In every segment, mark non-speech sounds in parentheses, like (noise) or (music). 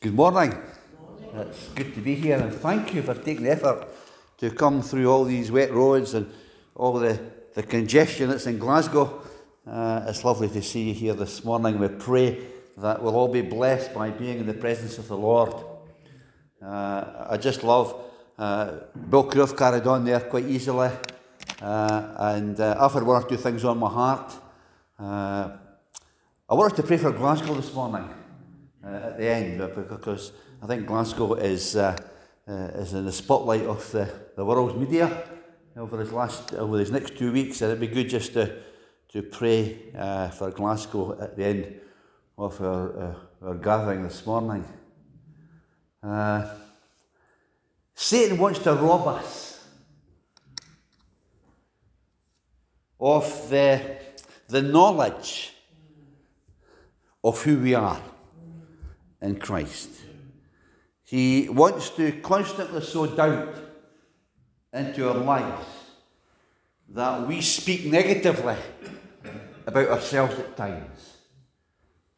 Good morning. It's good to be here, and thank you for taking the effort to come through all these wet roads and all the, the congestion that's in Glasgow. Uh, it's lovely to see you here this morning. We pray that we'll all be blessed by being in the presence of the Lord. Uh, I just love uh, Bill Croft carried on there quite easily, uh, and uh, I've had one or two things on my heart. Uh, I wanted to pray for Glasgow this morning at the end because I think Glasgow is, uh, uh, is in the spotlight of the, the world's media over his last over these next two weeks, and it'd be good just to to pray uh, for Glasgow at the end of our, uh, our gathering this morning. Uh, Satan wants to rob us of the, the knowledge of who we are in Christ. He wants to constantly sow doubt into our lives that we speak negatively about ourselves at times.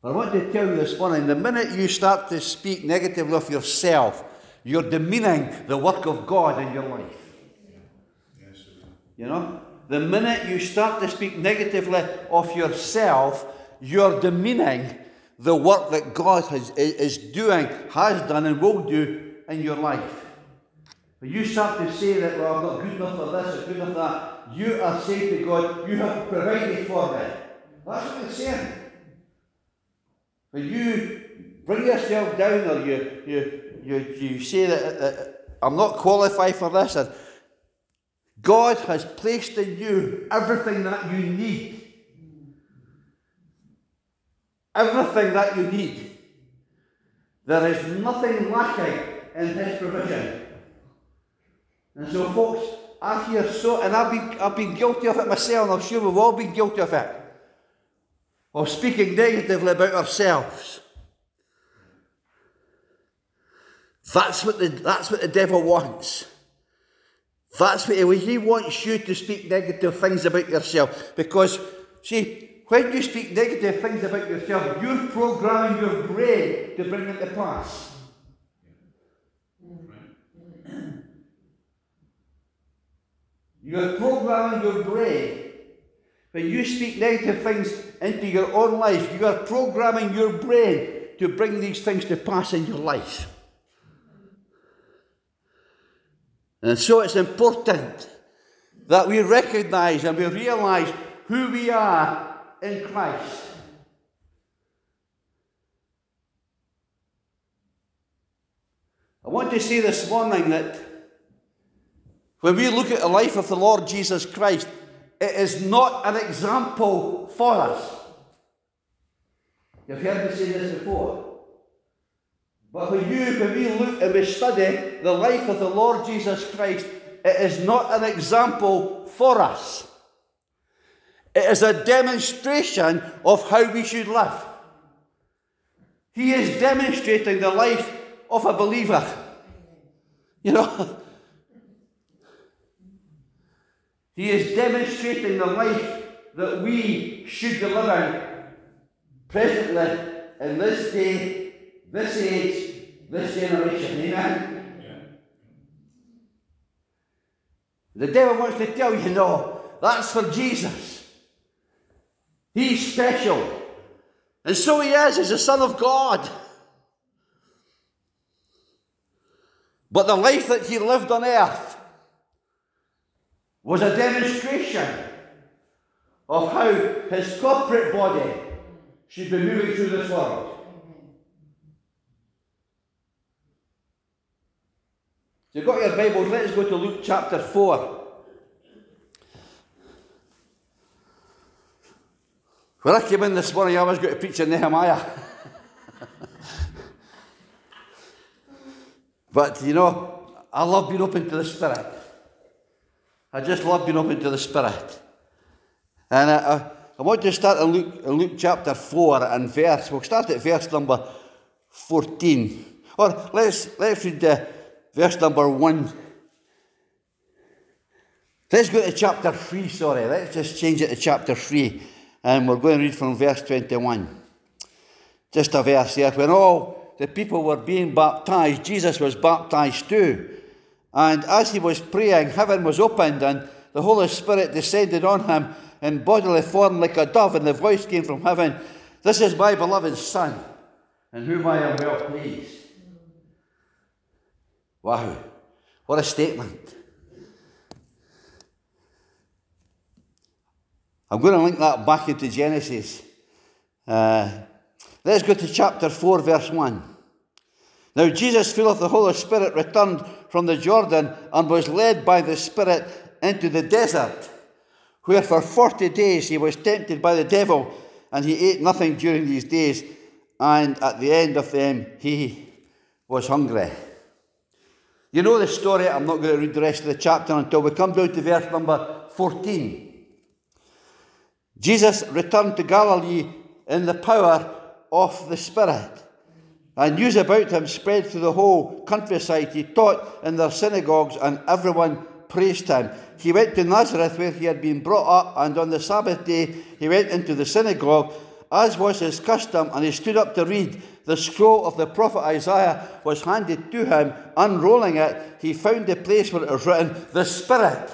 But I want to tell you this morning the minute you start to speak negatively of yourself, you're demeaning the work of God in your life. You know? The minute you start to speak negatively of yourself, you're demeaning the work that God has, is doing, has done, and will do in your life. When you start to say that, well, I'm not good enough for this or good enough for that, you are saying to God, You have provided for me. That's what it's saying. When you bring yourself down or you, you, you, you say that, that I'm not qualified for this, and God has placed in you everything that you need everything that you need. There is nothing lacking in His provision. And so, folks, I hear so, and I've been, I've been guilty of it myself, and I'm sure we've all been guilty of it, of speaking negatively about ourselves. That's what the, that's what the devil wants. That's what he, he wants you to speak negative things about yourself. Because, see, when you speak negative things about yourself, you're programming your brain to bring it to pass. You're programming your brain. When you speak negative things into your own life, you are programming your brain to bring these things to pass in your life. And so it's important that we recognize and we realize who we are in Christ. I want to say this morning that when we look at the life of the Lord Jesus Christ, it is not an example for us. You've heard me say this before. But when you, when we look and we study the life of the Lord Jesus Christ, it is not an example for us. It is a demonstration of how we should live. He is demonstrating the life of a believer. You know, he is demonstrating the life that we should be living presently in this day, this age, this generation. Amen? Yeah. The devil wants to tell you, no, that's for Jesus. He's special. And so he is, he's the Son of God. But the life that he lived on earth was a demonstration of how his corporate body should be moving through this world. You've got your Bibles, let's go to Luke chapter 4. When I came in this morning, I was going to preach in Nehemiah. but, you know, I love being open to the Spirit. I just love being open to the Spirit. And I, I, I want to start in Luke, in Luke chapter 4 and verse, we'll start at verse number 14. Or let's, let's read uh, verse number 1. Let's go to chapter 3, sorry. Let's just change it to chapter 3. And we're going to read from verse 21. Just a verse here. When all the people were being baptized, Jesus was baptized too. And as he was praying, heaven was opened and the Holy Spirit descended on him in bodily form like a dove, and the voice came from heaven This is my beloved Son, in whom I am well pleased. Wow, what a statement. I'm going to link that back into Genesis. Uh, let's go to chapter 4, verse 1. Now, Jesus, full of the Holy Spirit, returned from the Jordan and was led by the Spirit into the desert, where for 40 days he was tempted by the devil, and he ate nothing during these days, and at the end of them he was hungry. You know the story, I'm not going to read the rest of the chapter until we come down to verse number 14. Jesus returned to Galilee in the power of the Spirit. And news about him spread through the whole countryside. He taught in their synagogues, and everyone praised him. He went to Nazareth, where he had been brought up, and on the Sabbath day he went into the synagogue, as was his custom, and he stood up to read. The scroll of the prophet Isaiah was handed to him. Unrolling it, he found the place where it was written, The Spirit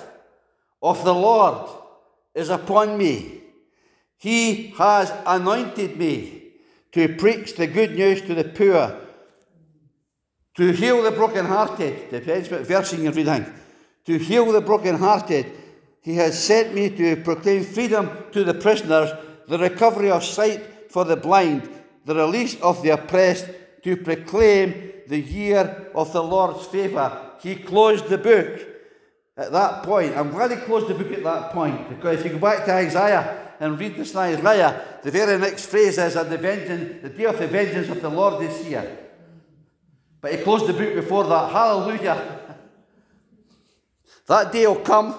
of the Lord is upon me he has anointed me to preach the good news to the poor, to heal the brokenhearted, depends what verse you're reading, to heal the brokenhearted. He has sent me to proclaim freedom to the prisoners, the recovery of sight for the blind, the release of the oppressed, to proclaim the year of the Lord's favour. He closed the book at that point. I'm glad he closed the book at that point because if you go back to Isaiah, and read in Isaiah, the very next phrase is, and the, vengeance, the day of the vengeance of the Lord is here. But he closed the book before that. Hallelujah. (laughs) that day will come.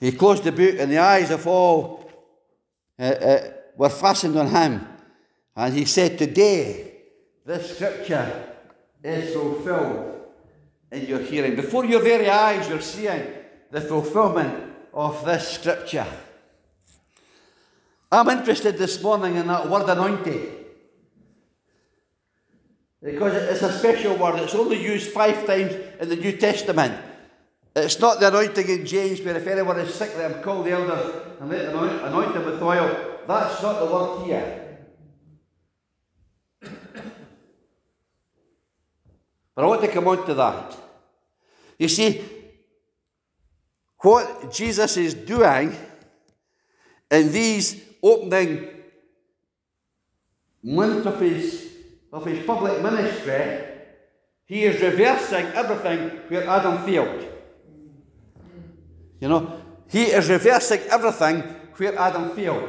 He closed the book, and the eyes of all uh, uh, were fastened on him. And he said, Today, this scripture is fulfilled in your hearing. Before your very eyes, you're seeing the fulfillment of this scripture. I'm interested this morning in that word anointed. Because it's a special word. It's only used five times in the New Testament. It's not the anointing in James where if anyone is sick, let him call the elders and let them anoint, anoint them with oil. That's not the word here. But I want to come on to that. You see, what Jesus is doing in these opening months of his, of his public ministry, he is reversing everything where Adam failed. You know, he is reversing everything where Adam failed.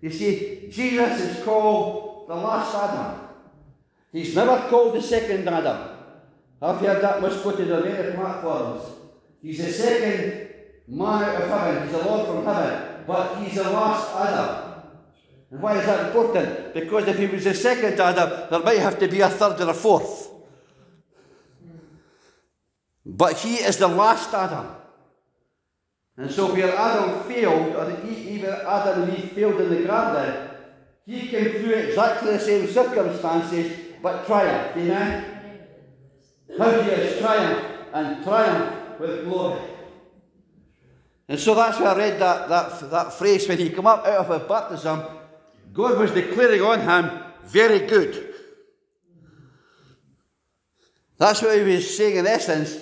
You see, Jesus is called the last Adam. He's never called the second Adam. I've heard that misquoted on many platforms. He's the second man out of heaven. He's the Lord from heaven. But he's the last Adam. And why is that important? Because if he was the second Adam, there might have to be a third or a fourth. But he is the last Adam. And so where Adam failed, or even Adam and Eve failed in the garden, he came through exactly the same circumstances, but triumphed. Amen? How do you triumph and triumph with glory. And so that's why I read that, that, that phrase when he came up out of a baptism, God was declaring on him, very good. That's what he was saying in essence.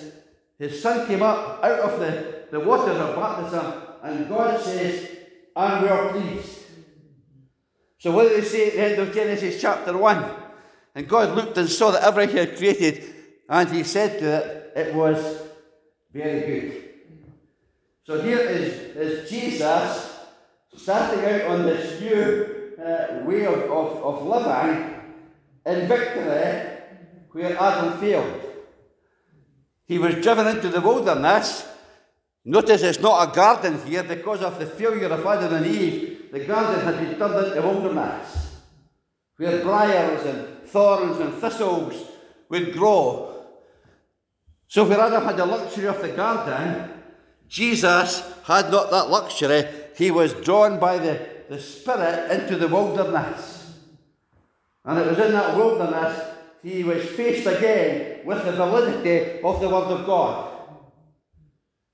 His son came up out of the, the waters of baptism, and God says, I'm well pleased. So what did he say at the end of Genesis chapter 1? And God looked and saw that everything he had created, and he said to it, it was very good. So here is, is Jesus starting out on this new uh, way of, of, of living in victory where Adam failed. He was driven into the wilderness. Notice it's not a garden here because of the failure of Adam and Eve. The garden had been turned into wilderness where briars and thorns and thistles would grow. So where Adam had the luxury of the garden, Jesus had not that luxury. He was drawn by the, the Spirit into the wilderness. And it was in that wilderness he was faced again with the validity of the Word of God.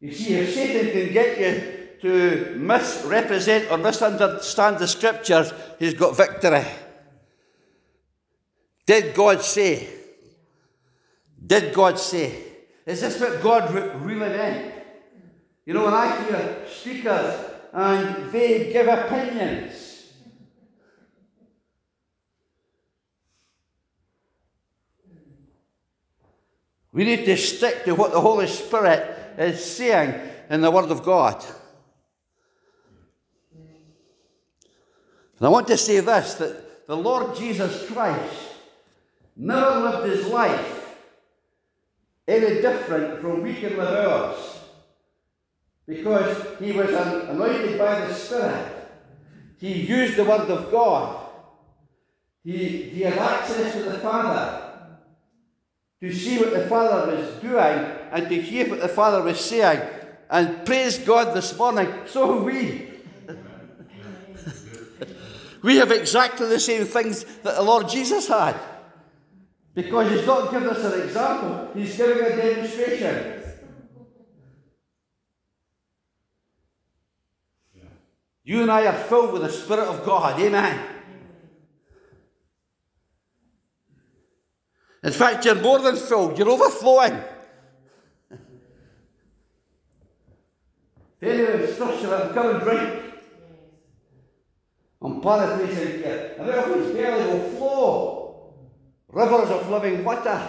You see, if Satan can get you to misrepresent or misunderstand the scriptures, he's got victory. Did God say? Did God say? Is this what God really meant? You know, when I hear speakers and they give opinions, we need to stick to what the Holy Spirit is saying in the Word of God. And I want to say this that the Lord Jesus Christ never lived his life any different from we can live ours because he was anointed by the Spirit. He used the Word of God. He, he had access to the Father to see what the Father was doing and to hear what the Father was saying. And praise God this morning, so we. we have exactly the same things that the Lord Jesus had. Because He's not giving us an example, He's giving a demonstration. You and I are filled with the Spirit of God. Amen. In fact, you're more than filled, you're overflowing. Anyway, structure, come and drink. And out of his belly will flow rivers of living water.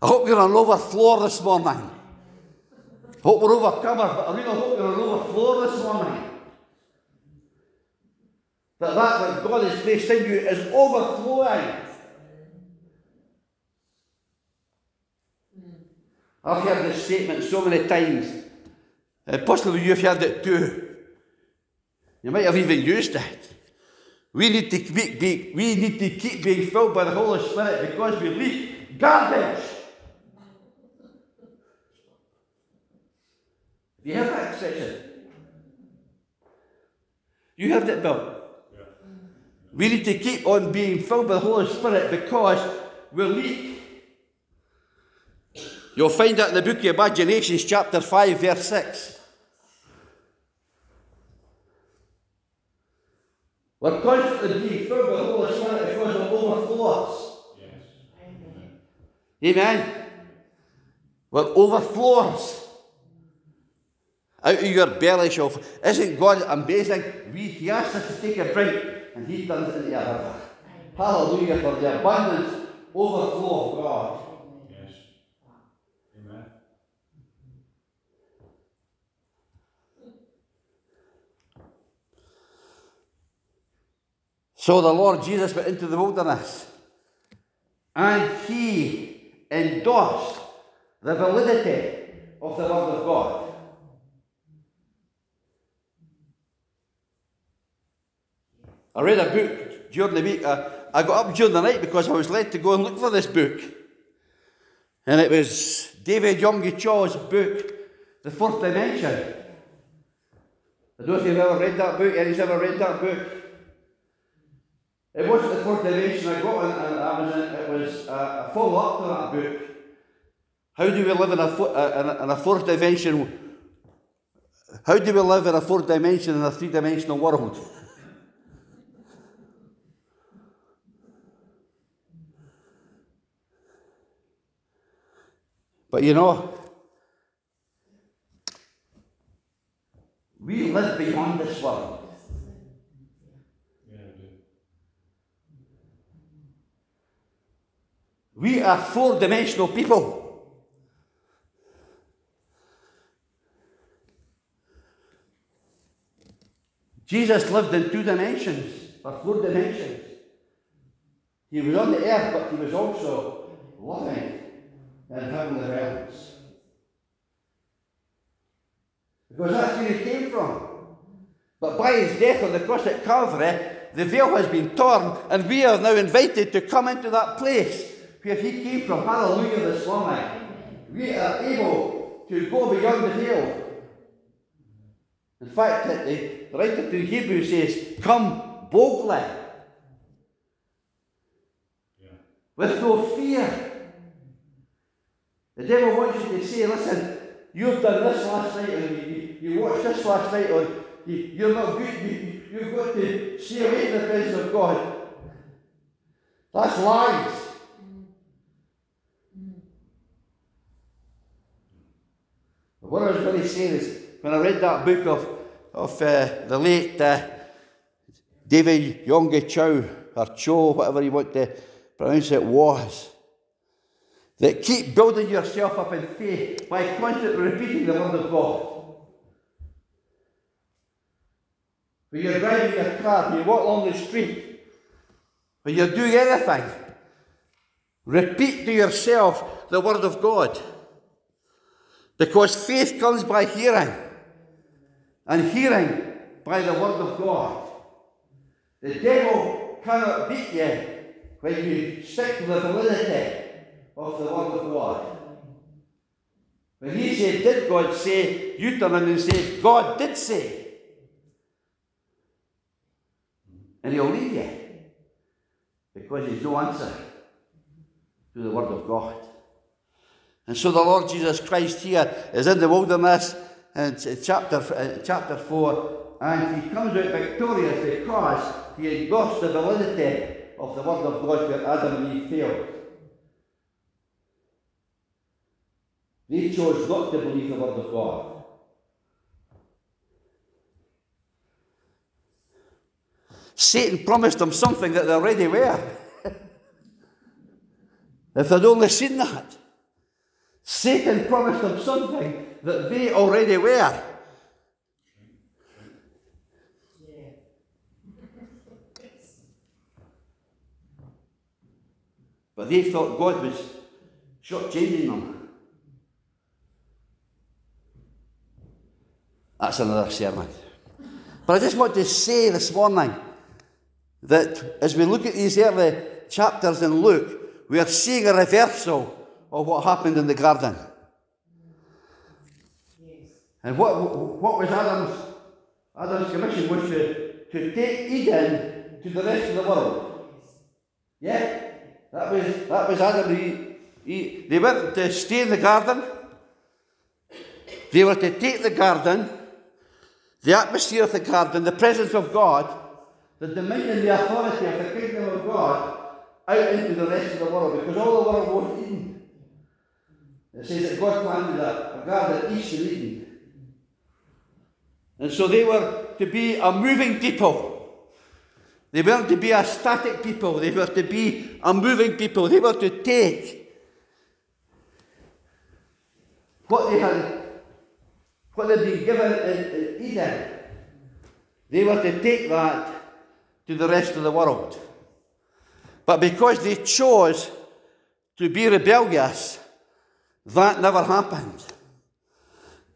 I hope you're on overflow this morning. Hope we're overcomers, but I really hope you're on overflow this morning. That that that God has placed in you is overflowing. I've heard this statement so many times. Uh, possibly you've heard it too. You might have even used it. We need to keep, be, we need to keep being filled by the Holy Spirit because we leak garbage. Do you have that expression? You have that, Bill. Yeah. We need to keep on being filled by the Holy Spirit because we leak. You'll find that in the book of Imaginations, chapter 5, verse 6. We're constantly being filled with the Holy Spirit because it overflows. Yes. Amen. Amen. Well, overflows out of your belly shall. Isn't God amazing? We, he asked us to take a drink, and He turns it into a river. Hallelujah for the abundance, overflow of God. Yes. Amen. So the Lord Jesus went into the wilderness and he endorsed the validity of the Word of God. I read a book during the week. Uh, I got up during the night because I was led to go and look for this book. And it was David Yonggi Cho's book, The Fourth Dimension. I don't know if you've ever read that book. Anybody's ever read that book? It wasn't the fourth dimension I got, was in, it was a, a follow up to that book. How do we live in a, uh, in a fourth dimension? How do we live in a fourth dimension in a three dimensional world? But you know, we live beyond this world. We are four dimensional people. Jesus lived in two dimensions, or four dimensions. He was on the earth, but he was also loving and heavenly realms. Because that's where he came from. But by his death on the cross at Calvary, the veil has been torn, and we are now invited to come into that place where he came from. Hallelujah this morning. We are able to go beyond the veil. In fact, the writer to Hebrews says, Come boldly, with no fear. The devil wants you to say, listen, you've done this last night, or you, you, watched this last night, or you, you're not good, you, you've got to stay away from the presence of God. That's lies. What I was going to say is, when I read that book of, of uh, the late uh, David Yonggi Cho, or Cho, whatever you want to pronounce it, was, that keep building yourself up in faith by constantly repeating the word of God. When you're driving your car, when you walk along the street, when you're doing anything, repeat to yourself the word of God. Because faith comes by hearing, and hearing by the word of God. The devil cannot beat you when you stick to the validity of the word of God. When he said, Did God say? You turn in and say, God did say. And he'll leave you because there's no answer to the word of God. And so the Lord Jesus Christ here is in the wilderness in chapter, uh, chapter 4, and he comes out victorious because he endorsed the validity of the word of God where Adam and Eve failed. They chose not to believe the word of God. Satan promised them something that they already were. (laughs) if they'd only seen that. Satan promised them something that they already were. But they thought God was shortchanging them. That's another sermon. But I just want to say this morning that as we look at these early chapters in Luke, we are seeing a reversal of what happened in the garden. Yes. And what, what was Adam's, Adam's commission was to, to take Eden to the rest of the world. Yeah? That was, that was Adam. He, he, they weren't to stay in the garden. They were to take the garden, the atmosphere of the garden, the presence of God, the dominion, the authority of the kingdom of God out into the rest of the world because all the world was Eden. It says that God planted a, a garden east of Eden. And so they were to be a moving people. They weren't to be a static people. They were to be a moving people. They were to take what they had, what they'd been given in, in Eden. They were to take that to the rest of the world. But because they chose to be rebellious, that never happened.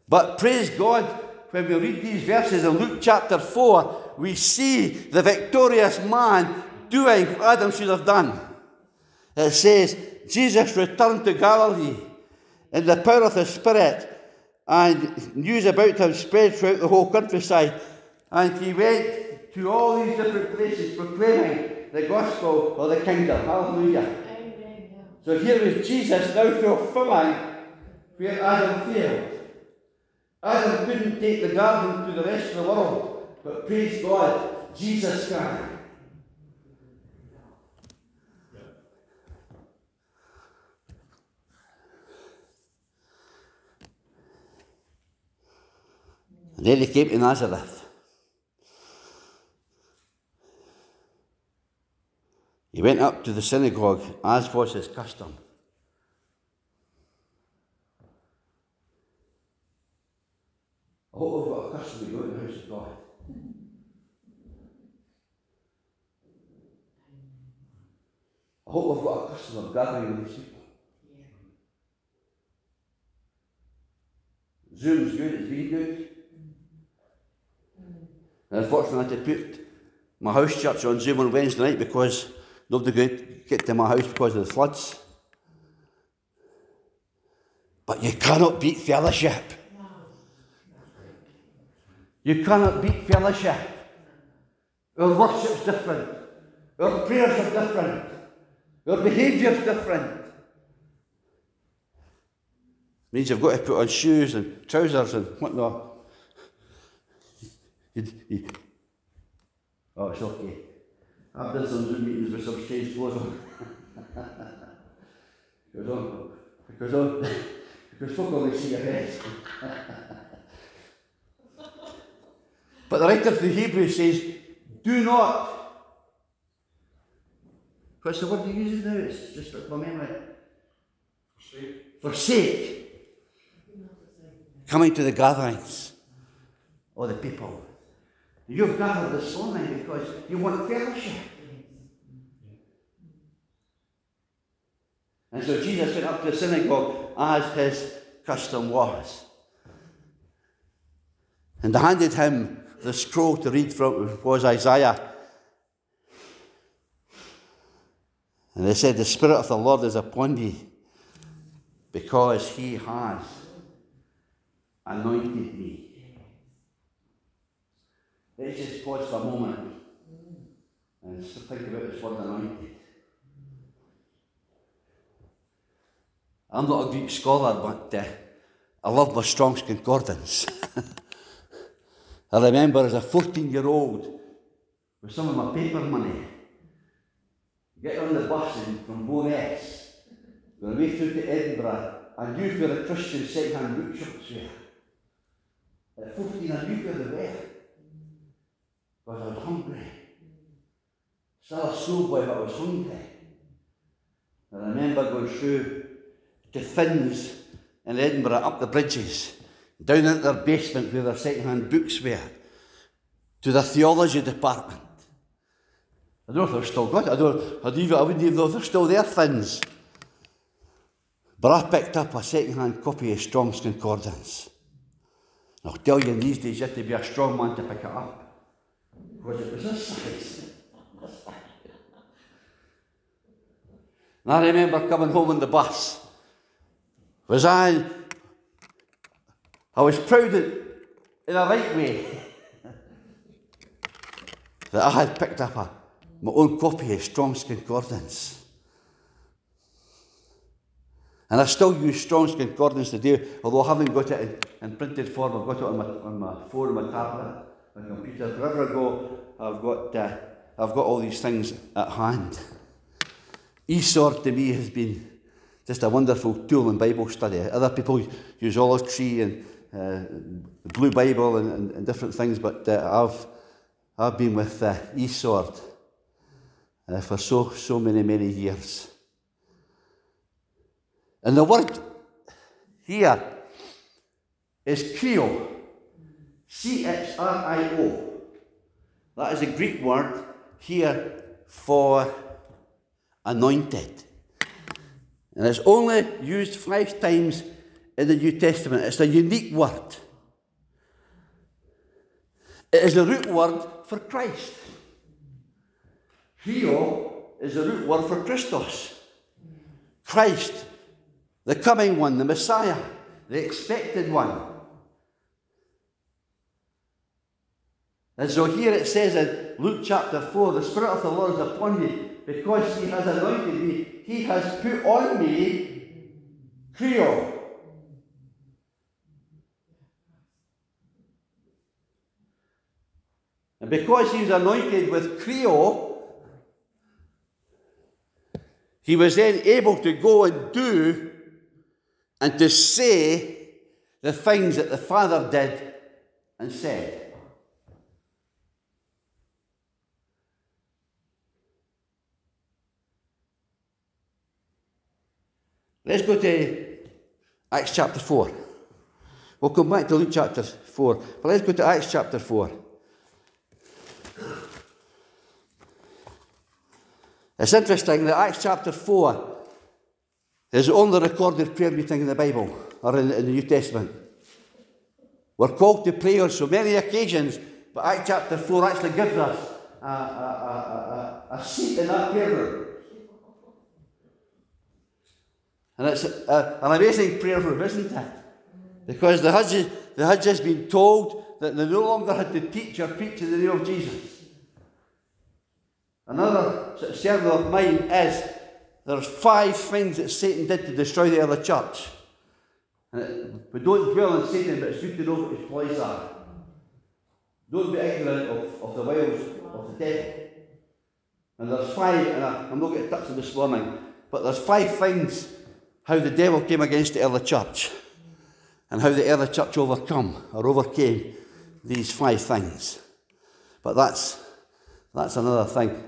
But praise God, when we read these verses in Luke chapter 4, we see the victorious man doing what Adam should have done. It says, Jesus returned to Galilee in the power of the Spirit, and news about him spread throughout the whole countryside. And he went to all these different places proclaiming the gospel of the kingdom. Hallelujah. So here is Jesus now fulfilling where Adam failed. Adam couldn't take the garden to the rest of the world, but praise God, Jesus can. Then he came to Nazareth. He went up to the synagogue, as was his custom. Oh, what a custom to go in the house of God. I hope we've got a custom of gathering with these people. Zoom's good, it's been good. And unfortunately, I had to put my house church on Zoom on Wednesday night because Nobody could get to my house because of the floods. But you cannot beat fellowship. You cannot beat fellowship. Our worship's different. Our prayers are different. Our behaviour's different. Means you've got to put on shoes and trousers and whatnot. (laughs) Oh, it's okay. I've done some Zoom meetings with some strange clothes on. goes on. Goes on. Because folk only see your head. but the writer of the Hebrews says, do not. What's the word he uses now? It's just my memory. Forsake. Forsake coming to the gatherings or the people. You've gathered this morning because you want fellowship. And so Jesus went up to the synagogue as his custom was. And handed him the scroll to read from, was Isaiah. And they said, The Spirit of the Lord is upon thee, because he has anointed me. Let's just pause for a moment and think about this word anointed. I'm not a Greek scholar, but uh, I love my Strong's Concordance. (laughs) I remember as a 14 year old with some of my paper money, get on the bus from Bo'ness, going away through to Edinburgh, and knew where the Christian second-hand bookshops were. At 14, I knew where they were. Hungry. Still a schoolboy, but I was hungry. And I remember going through to Thin's in Edinburgh, up the bridges, down into their basement where their second-hand books were, to the theology department. I don't know if they're still got it. I, don't, I, even, I wouldn't even know if they're still there, Thin's. But I picked up a second-hand copy of Strong's Concordance. I'll tell you, in these days, you have to be a strong man to pick it up. It was this and I remember coming home on the bus was I, I was proud in, a right way (laughs) that I had picked up a, my own copy of Strong's Concordance. And I still use Strong's Concordance today, although I haven't got it in, in printed form. I've got it on my, on my phone, my tablet, my computer. Wherever I go, I've got, uh, I've got all these things at hand. e-Sword to me has been just a wonderful tool in Bible study. Other people use olive tree and uh, blue Bible and, and, and, different things, but uh, I've I've been with uh, e-Sword uh, for so so many many years. And the word here is chrio, C H R I O. That is a Greek word here for anointed. And it's only used five times in the New Testament. It's a unique word. It is the root word for Christ. Theo is the root word for Christos. Christ, the coming one, the Messiah, the expected one. And so here it says in Luke chapter 4 the Spirit of the Lord is upon me because he has anointed me, he has put on me chrio. And because he was anointed with chrio, he was then able to go and do and to say the things that the Father did and said. Let's go to Acts chapter 4. We'll come back to Luke chapter 4, but let's go to Acts chapter 4. It's interesting that Acts chapter 4 is the only recorded prayer meeting in the Bible or in, in the New Testament. We're called to pray on so many occasions, but Acts chapter 4 actually gives us a, a, a, a, a seat in that prayer room. And it's a, uh, an amazing prayer for isn't it? Because the Hajj, the Hajj has been told that they no longer had to teach or preach in the name of Jesus. Another sermon of mine is there's five things that Satan did to destroy the early church. And it, we don't dwell on Satan, but it's good to know what his ploys are. Don't be ignorant of, of the wiles of the devil. And there's five, and I, I'm not going to touch them this morning, but there's five things how the devil came against the early church and how the early church overcome or overcame these five things. But that's, that's another thing.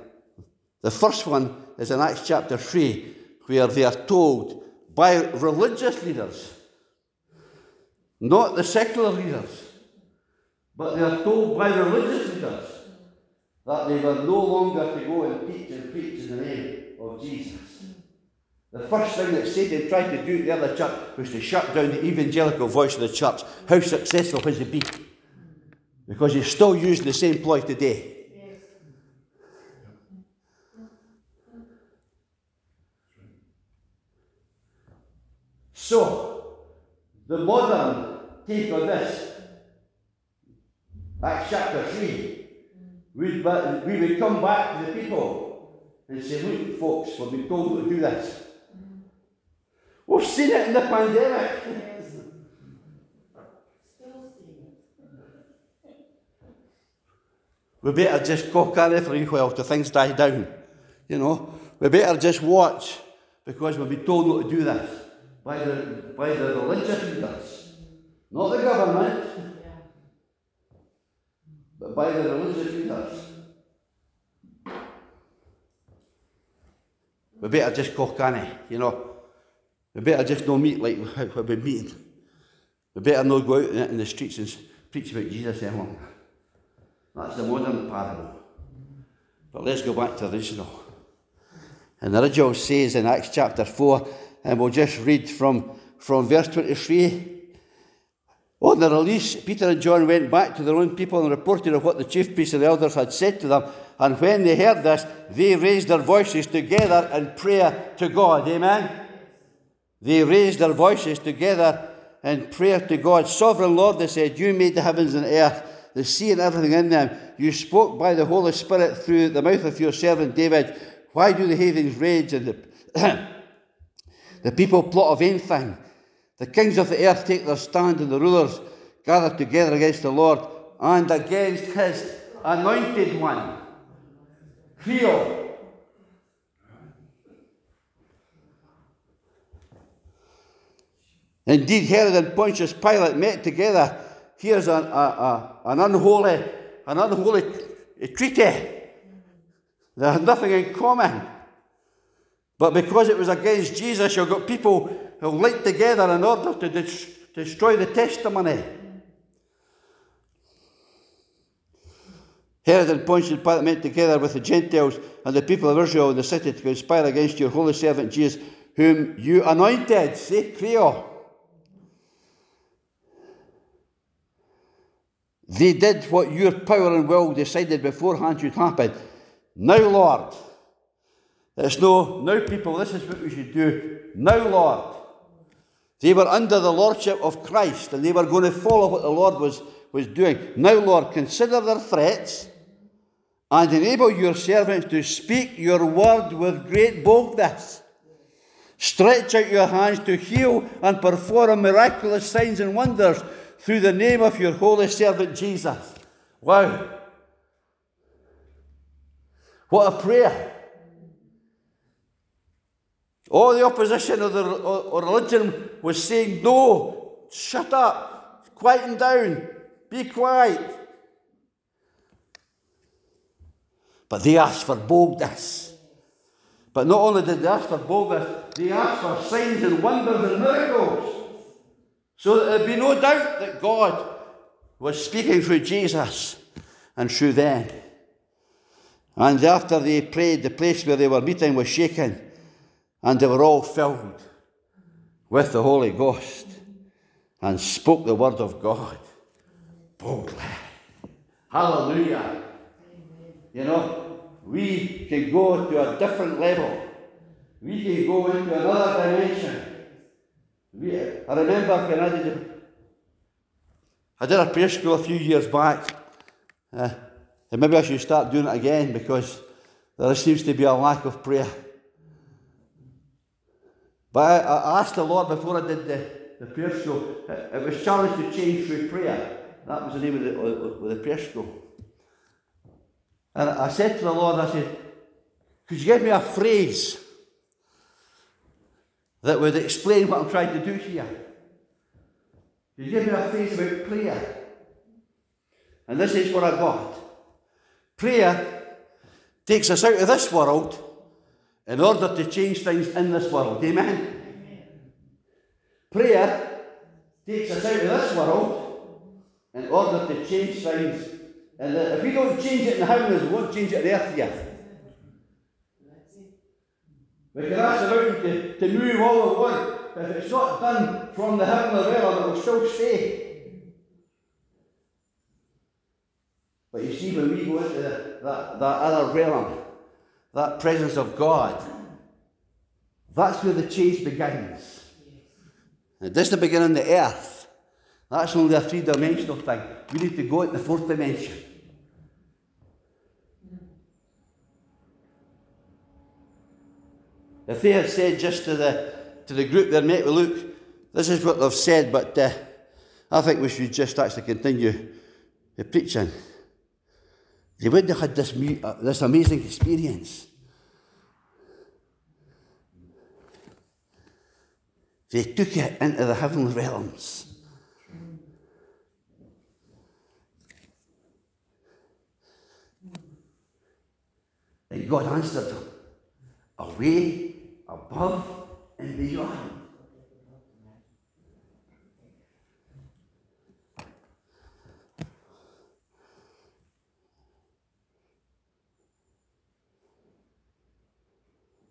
The first one is in Acts chapter 3, where they are told by religious leaders, not the secular leaders, but they are told by religious leaders that they were no longer to go and teach and preach in the name of Jesus. The first thing that Satan tried to do to the other church was to shut down the evangelical voice of the church. How successful has he been? Because he's still using the same ploy today. So, the modern take on this, Acts chapter 3, we would come back to the people and say, look, folks, we've been told to do this. We've seen it in the pandemic. We better just carry for a while till things die down. You know, we better just watch because we've been told not to do this by the, by the religious leaders, not the government, but by the religious leaders. We better just go canny, you know. We better just not meet like we've been meeting. We better not go out in the streets and preach about Jesus anymore. That's the modern parable. But let's go back to the original. And the original says in Acts chapter 4, and we'll just read from, from verse 23. On the release, Peter and John went back to their own people and reported of what the chief priests and the elders had said to them. And when they heard this, they raised their voices together in prayer to God. Amen? They raised their voices together in prayer to God. Sovereign Lord, they said, You made the heavens and earth, the sea and everything in them. You spoke by the Holy Spirit through the mouth of your servant David. Why do the heathens rage and the, (clears throat) the people plot a vain thing? The kings of the earth take their stand, and the rulers gather together against the Lord and against his anointed one. Feel Indeed, Herod and Pontius Pilate met together. Here's an, a, a, an unholy, an unholy treaty. They had nothing in common. But because it was against Jesus, you've got people who linked together in order to destroy the testimony. Herod and Pontius Pilate met together with the Gentiles and the people of Israel in the city to conspire against your holy servant Jesus, whom you anointed. Say, Creole. They did what your power and will decided beforehand should happen. Now, Lord, it's no, now, people, this is what we should do. Now, Lord. They were under the lordship of Christ and they were going to follow what the Lord was, was doing. Now, Lord, consider their threats and enable your servants to speak your word with great boldness. Stretch out your hands to heal and perform miraculous signs and wonders through the name of your holy servant Jesus. Wow. What a prayer. All the opposition of the of religion was saying, No, shut up, quieten down, be quiet. But they asked for boldness. But not only did they ask for boldness, they asked for signs and wonders and miracles. So there'd be no doubt that God was speaking through Jesus and through them. And after they prayed, the place where they were meeting was shaken, and they were all filled with the Holy Ghost and spoke the word of God boldly. Hallelujah. You know, we can go to a different level. We can go into another dimension. We, I remember when I did, I did a prayer school a few years back, uh, and maybe I should start doing it again because there seems to be a lack of prayer. But I, I asked the Lord before I did the, the prayer school, it, it was challenged to change through prayer. That was the name of the, of the prayer school. And I said to the Lord, I said, could you give me a phrase that would explain what I'm trying to do here? You give me a phrase about prayer? And this is what I got. Prayer takes us out of this world in order to change things in this world. Amen? Prayer takes us out of this world in order to change things. And if we don't change it in the heavens, we won't change it on earth. Ask the mountain to, to move all want, but if it's not done from the heavenly realm, it will still stay. But you see, when we go into the, that, that other realm, that presence of God, that's where the change begins. It doesn't begin on the earth. That's only a three dimensional thing. We need to go into the fourth dimension. If they had said just to the, to the group there, mate, well, look, this is what they've said, but uh, I think we should just actually continue the preaching. They wouldn't have had this, uh, this amazing experience. They took it into the heavenly realms. And God answered them away, above, and beyond.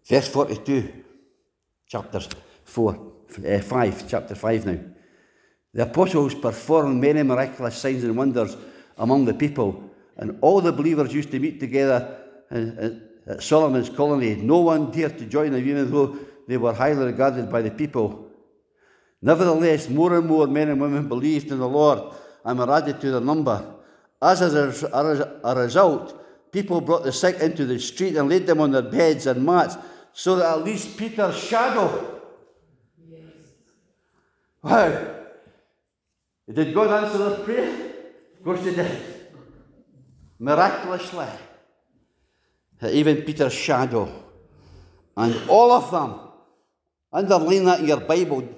Verse 42, chapter 4, uh, 5, chapter 5 now. The apostles performed many miraculous signs and wonders among the people, and all the believers used to meet together at Solomon's Colonnade. No one dared to join them, even though they were highly regarded by the people. Nevertheless, more and more men and women believed in the Lord and were added to their number. As a result, people brought the sick into the street and laid them on their beds and mats so that at least Peter's shadow. Yes. Wow. Did God answer their prayer? Of course he did. Miraculously. Even Peter's shadow. And all of them, underline that in your Bible,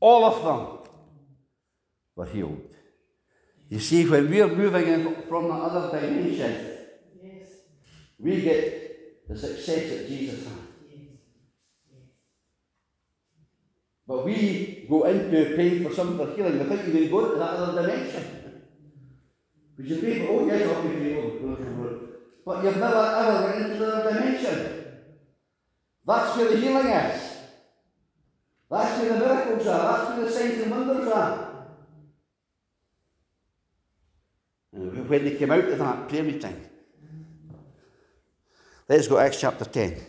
all of them were healed. You see, when we're moving in from the other dimension, yes. we get the success that Jesus had. But we go into praying for some for healing. We think you're going to go to that other dimension. Because you pray for, oh yes, I'll pray for But you've never ever went into the other dimension. That's where the healing is. That's where the miracles are. That's where the signs and wonders are. When they came out of that prayer meeting, Let's go Acts chapter 10.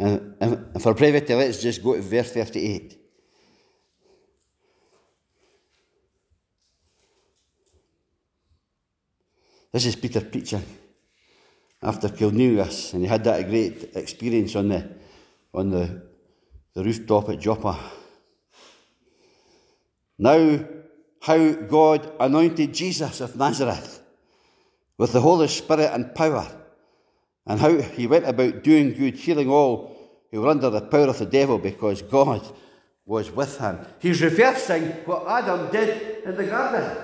And, for brevity, let's just go to verse 38. This is Peter preaching after Cornelius, and he had that great experience on the, on the, the rooftop at Joppa. Now, how God anointed Jesus of Nazareth with the Holy Spirit and power, and how he went about doing good, healing all who were under the power of the devil because God was with him. He's reversing what Adam did in the garden.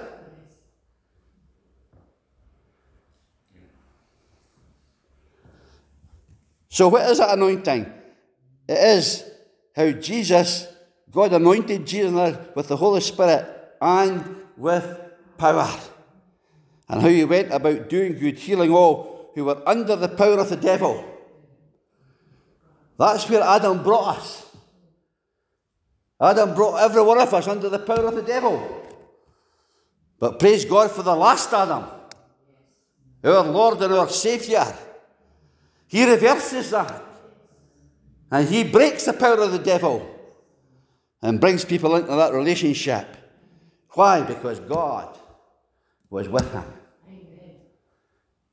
So, what is that anointing? It is how Jesus God anointed Jesus with the Holy Spirit and with power. And how he went about doing good, healing all who were under the power of the devil. That's where Adam brought us. Adam brought every one of us under the power of the devil. But praise God for the last Adam, our Lord and our Saviour. He reverses that. And he breaks the power of the devil and brings people into that relationship. Why? Because God was with him.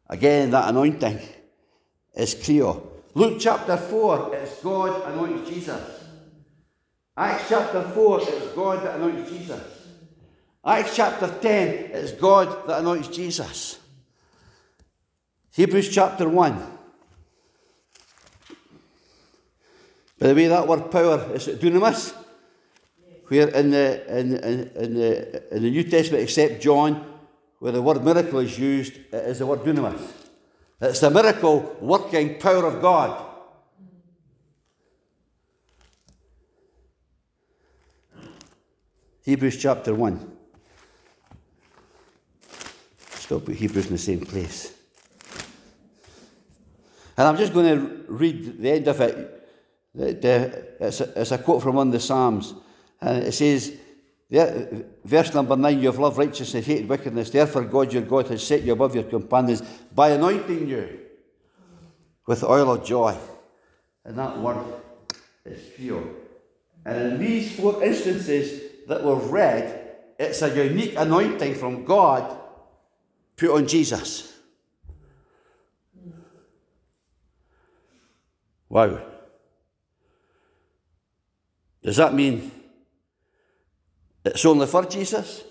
Again, that anointing is clear. Luke chapter 4, it's God anoints Jesus. Acts chapter 4, it's God that anoints Jesus. Acts chapter 10, it's God that anoints Jesus. Hebrews chapter 1. By the way, that word power is it dunamis, where in the, in, in, in, the, in the New Testament, except John, where the word miracle is used, it is the word dunamis. It's the miracle working power of God. Hebrews chapter 1. Still put Hebrews in the same place. And I'm just going to read the end of it. It's a quote from one of the Psalms. And it says, verse number 9, You have loved righteousness, and hated wickedness. Therefore, God your God has set you above your companions by anointing you with oil of joy. And that word is pure. And in these four instances that we've read, it's a unique anointing from God put on Jesus. Wow. Does that mean it's only for Jesus?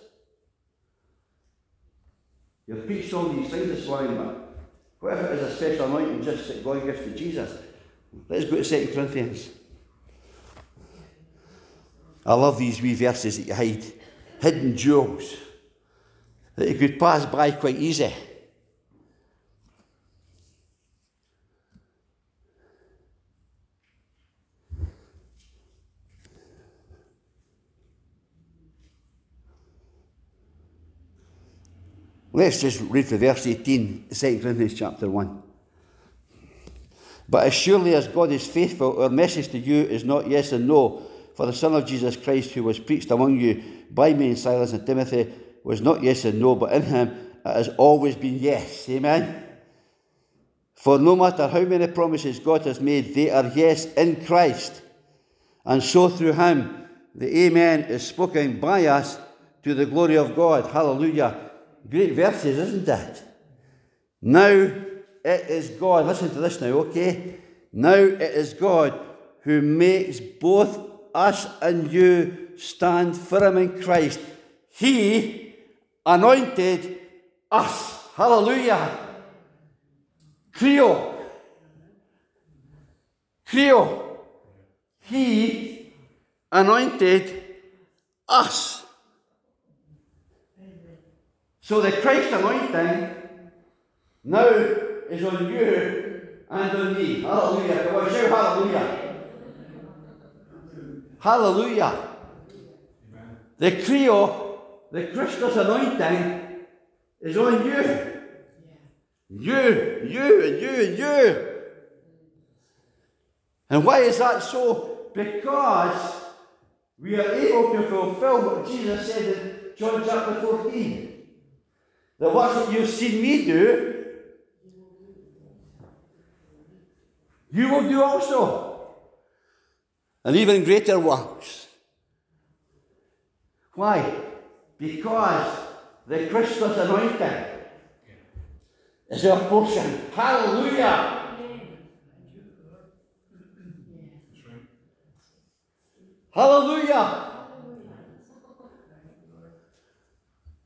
You've preached all these things this morning, but what if it is a special anointing just that God gives to Jesus? Let's go to 2 Corinthians. I love these wee verses that you hide, hidden jewels that you could pass by quite easy. Let's just read from verse 18, 2 Corinthians chapter 1. But as surely as God is faithful, our message to you is not yes and no. For the Son of Jesus Christ, who was preached among you by me and Silas and Timothy, was not yes and no, but in him it has always been yes. Amen. For no matter how many promises God has made, they are yes in Christ. And so through him, the Amen is spoken by us to the glory of God. Hallelujah. Great verses, isn't it? Now it is God. Listen to this now, okay? Now it is God who makes both us and you stand firm in Christ. He anointed us. Hallelujah. Chrio. Chrio. He anointed us. So the Christ anointing now is on you and on me. Hallelujah. Come on, shout hallelujah. Hallelujah. Amen. The Chrio, the Christus anointing is on you. Yeah. You, you, and you, and you. And why is that so? Because we are able to fulfill what Jesus said in John chapter 14. That you've seen me do, you will do also. And even greater works. Why? Because the Christus anointing is our portion. Hallelujah! Hallelujah!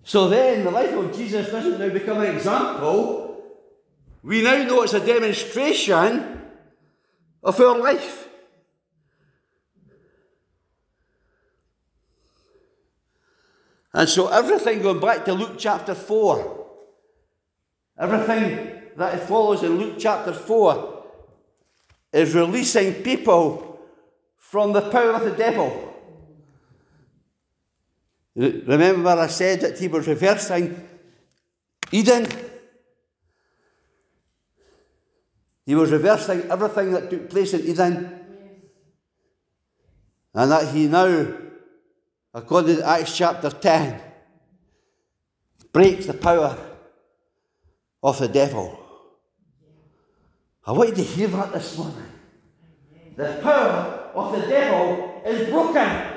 So then, the life of Jesus doesn't now become an example. We now know it's a demonstration of our life. And so, everything going back to Luke chapter 4, everything that follows in Luke chapter 4 is releasing people from the power of the devil. Remember, I said that he was reversing Eden. He was reversing everything that took place in Eden. And that he now, according to Acts chapter 10, breaks the power of the devil. I want you to hear that this morning. The power of the devil is broken.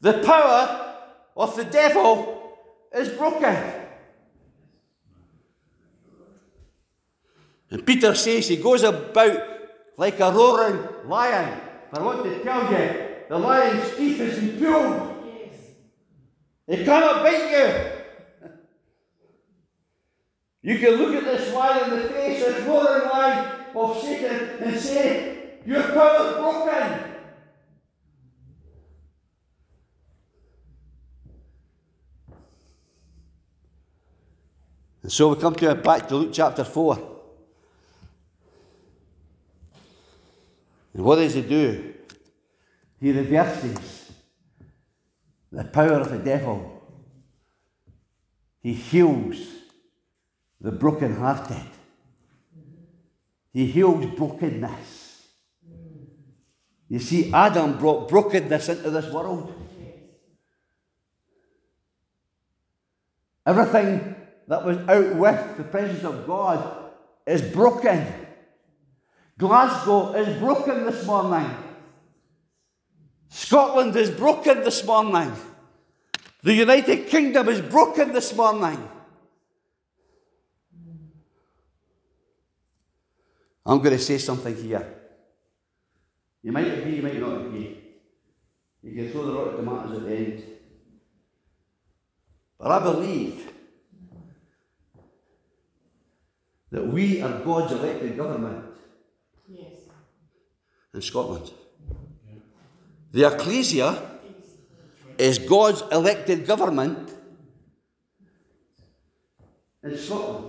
The power of the devil is broken. And Peter says he goes about like a roaring lion. I want to tell you, the lion's teeth is impaled. He cannot bite you. You can look at this lion in the face, this roaring lion of Satan, and say, Your power is broken. And so we come to back to Luke chapter 4. And what does he do? He reverses the power of the devil. He heals the broken-hearted. He heals brokenness. You see, Adam brought brokenness into this world. Everything that was out with the presence of God is broken. Glasgow is broken this morning. Scotland is broken this morning. The United Kingdom is broken this morning. I'm going to say something here. You might agree, you might not agree. You can throw the rotten tomatoes at the end. But I believe that we are God's elected government Yes. in Scotland. The Ecclesia is God's elected government in Scotland.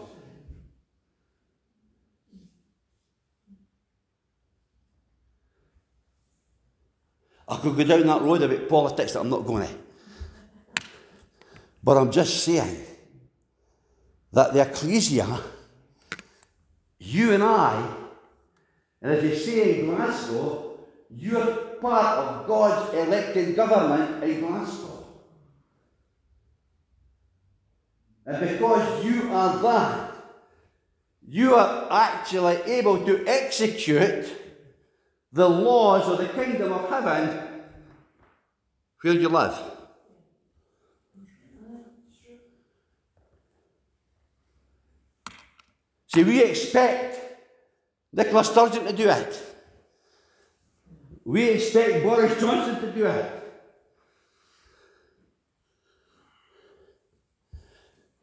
I could go down that road about politics that I'm not going to. But I'm just saying that the Ecclesia, you and I, and if you say in Glasgow, you're part of God's elected government in Glasgow. And because you are that, you are actually able to execute the laws of the kingdom of heaven where you live. See, we expect Nicola Sturgeon to do it. We expect Boris Johnson to do it.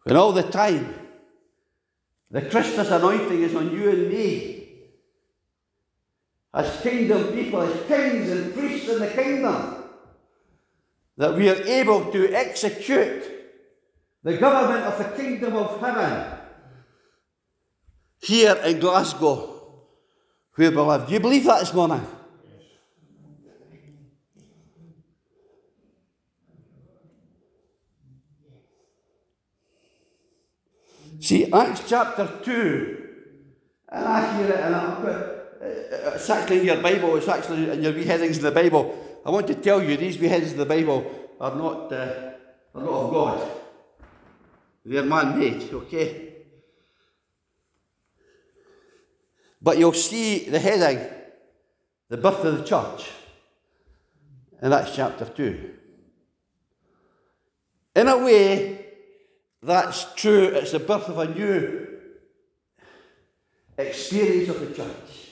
When all the time the Christus anointing is on you and me. As kingdom people, as kings and priests in the kingdom, that we are able to execute the government of the kingdom of heaven here in Glasgow, where we live. Do you believe that this morning? See, Acts chapter 2, and I hear it, and I'm, it's actually in your Bible, it's actually in your headings in the Bible. I want to tell you, these headings in the Bible are not, uh, are not of God. They're man made, okay? But you'll see the heading, the birth of the church, in Acts chapter 2. In a way, that's true. It's the birth of a new experience of the church.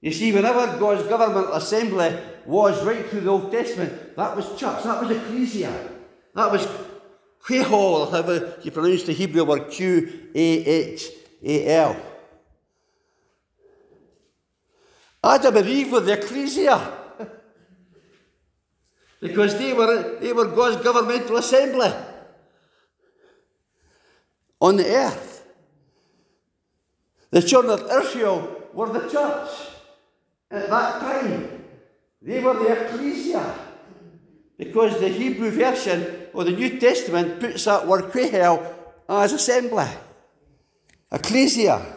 You see, whenever God's government assembly was right through the Old Testament, that was church, that was ecclesia, that was qahal, however you pronounce the Hebrew word Q A H A L. Adam and Eve were the ecclesia. because they were, they were God's governmental assembly on the earth. The children of Israel were the church at that time. They were the ecclesia. Because the Hebrew version or the New Testament puts that word qahal as assembly. Ecclesia.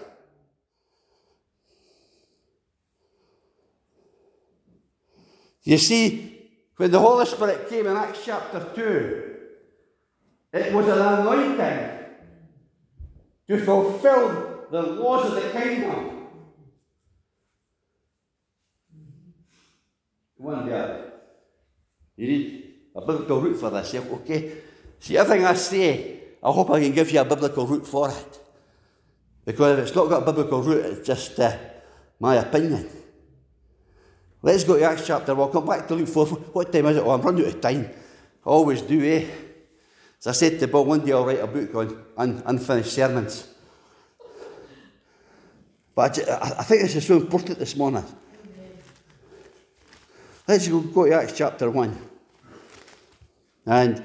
You see, when the Holy Spirit came in Acts chapter 2, it was an anointing to fulfill the laws of the kingdom. One day. You need a biblical root for this. Okay? See, everything I say, I hope I can give you a biblical root for it. Because if it's not got a biblical root, it's just uh, my opinion. Let's go to Acts chapter. We'll come back to Luke 4. (laughs) What time is it? Oh, I'm running out of time. I always do, eh? As I said to Bill, one day I'll write a book on un- unfinished sermons. But I, think this is so important this morning. Let's go, go to Acts chapter 1. And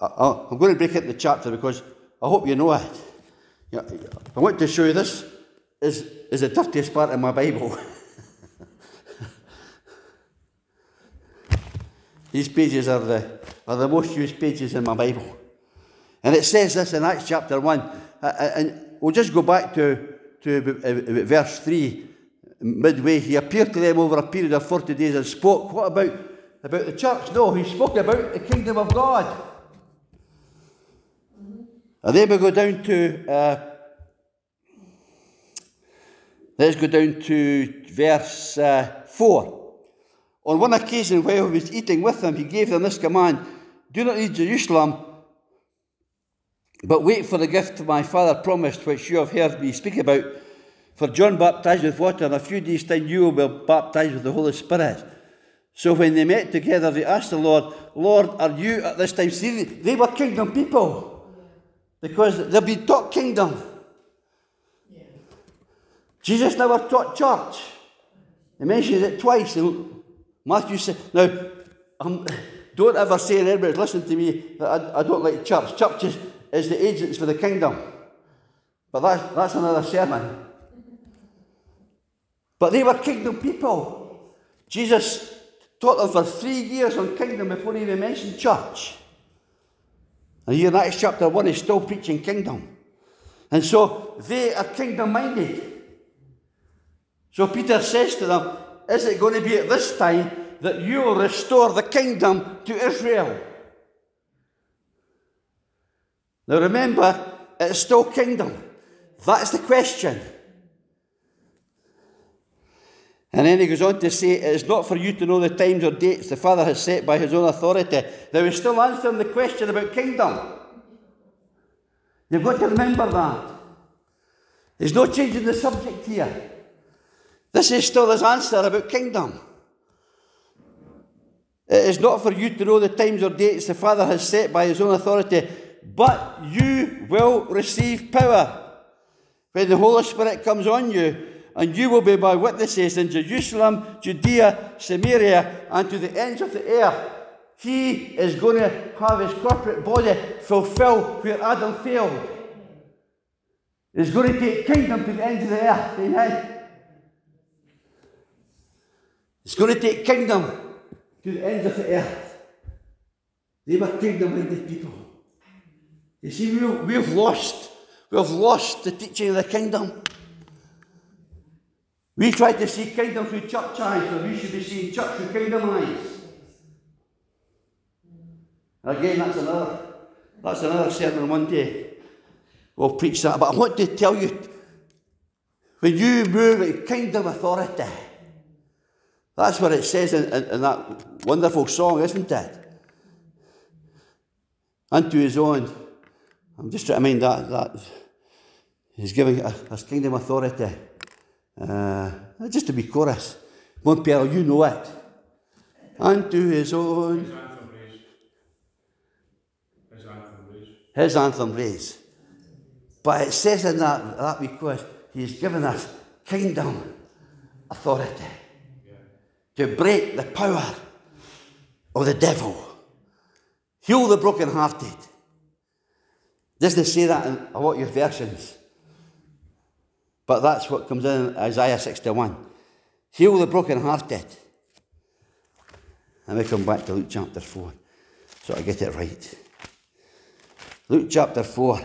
I, am going to break it into chapter because I hope you know it. I want to show you this is, is the dirtiest part of my Bible. (laughs) These pages are the, are the most used pages in my Bible. And it says this in Acts chapter 1. And we'll just go back to, to verse 3. Midway, he appeared to them over a period of 40 days and spoke. What about, about the church? No, he spoke about the kingdom of God. And then we go down to, uh, let's go down to verse uh, 4. On one occasion, while he was eating with them, he gave them this command Do not leave Jerusalem, but wait for the gift my father promised, which you have heard me speak about. For John baptized with water, and a few days' time you will be baptized with the Holy Spirit. So when they met together, they asked the Lord, Lord, are you at this time? See, they were kingdom people. Because they've been taught kingdom. Yeah. Jesus never taught church. He mentions it twice in Matthew said, now, um, don't ever say, anybody listen to me, that I, I don't like church. Church is, is the agents for the kingdom. But that's, that's another sermon. But they were kingdom people. Jesus taught them for three years on kingdom before he even mentioned church. And here in Acts chapter 1, he's still preaching kingdom. And so they are kingdom minded. So Peter says to them, Is it going to be at this time that you will restore the kingdom to Israel? Now remember, it's still kingdom. That's the question. And then he goes on to say, It is not for you to know the times or dates the Father has set by his own authority. Now he's still answering the question about kingdom. You've got to remember that. There's no changing the subject here. This is still his answer about kingdom. It is not for you to know the times or dates the Father has set by his own authority, but you will receive power when the Holy Spirit comes on you and you will be my witnesses in Jerusalem, Judea, Samaria, and to the ends of the earth. He is going to have his corporate body fulfill where Adam failed. He's going to take kingdom to the ends of the earth. Amen. He's going to take kingdom to the ends of the earth. They were kingdom minded people. You see, we've lost. We've lost the teaching of the kingdom. We try to see kingdom through church eyes, but we should be seeing church through kingdom eyes. Again, that's another that's another sermon one day. We'll preach that. But I want to tell you, when you move in kingdom authority, that's what it says in, in, in that wonderful song, isn't it? Unto his own. I'm just trying to mind that, that he's giving us kingdom authority. Uh, just to be chorus. Montpellier, you know it. Unto his own. His anthem raise. His anthem raise. His anthem raise. But it says in that, that because he's given us kingdom authority Yeah. to break the power of the devil, heal the brokenhearted. Doesn't say that in a lot of your versions. But that's what comes in Isaiah 61. Heal the brokenhearted. And we come back to Luke chapter 4. So I get it right. Luke chapter 4.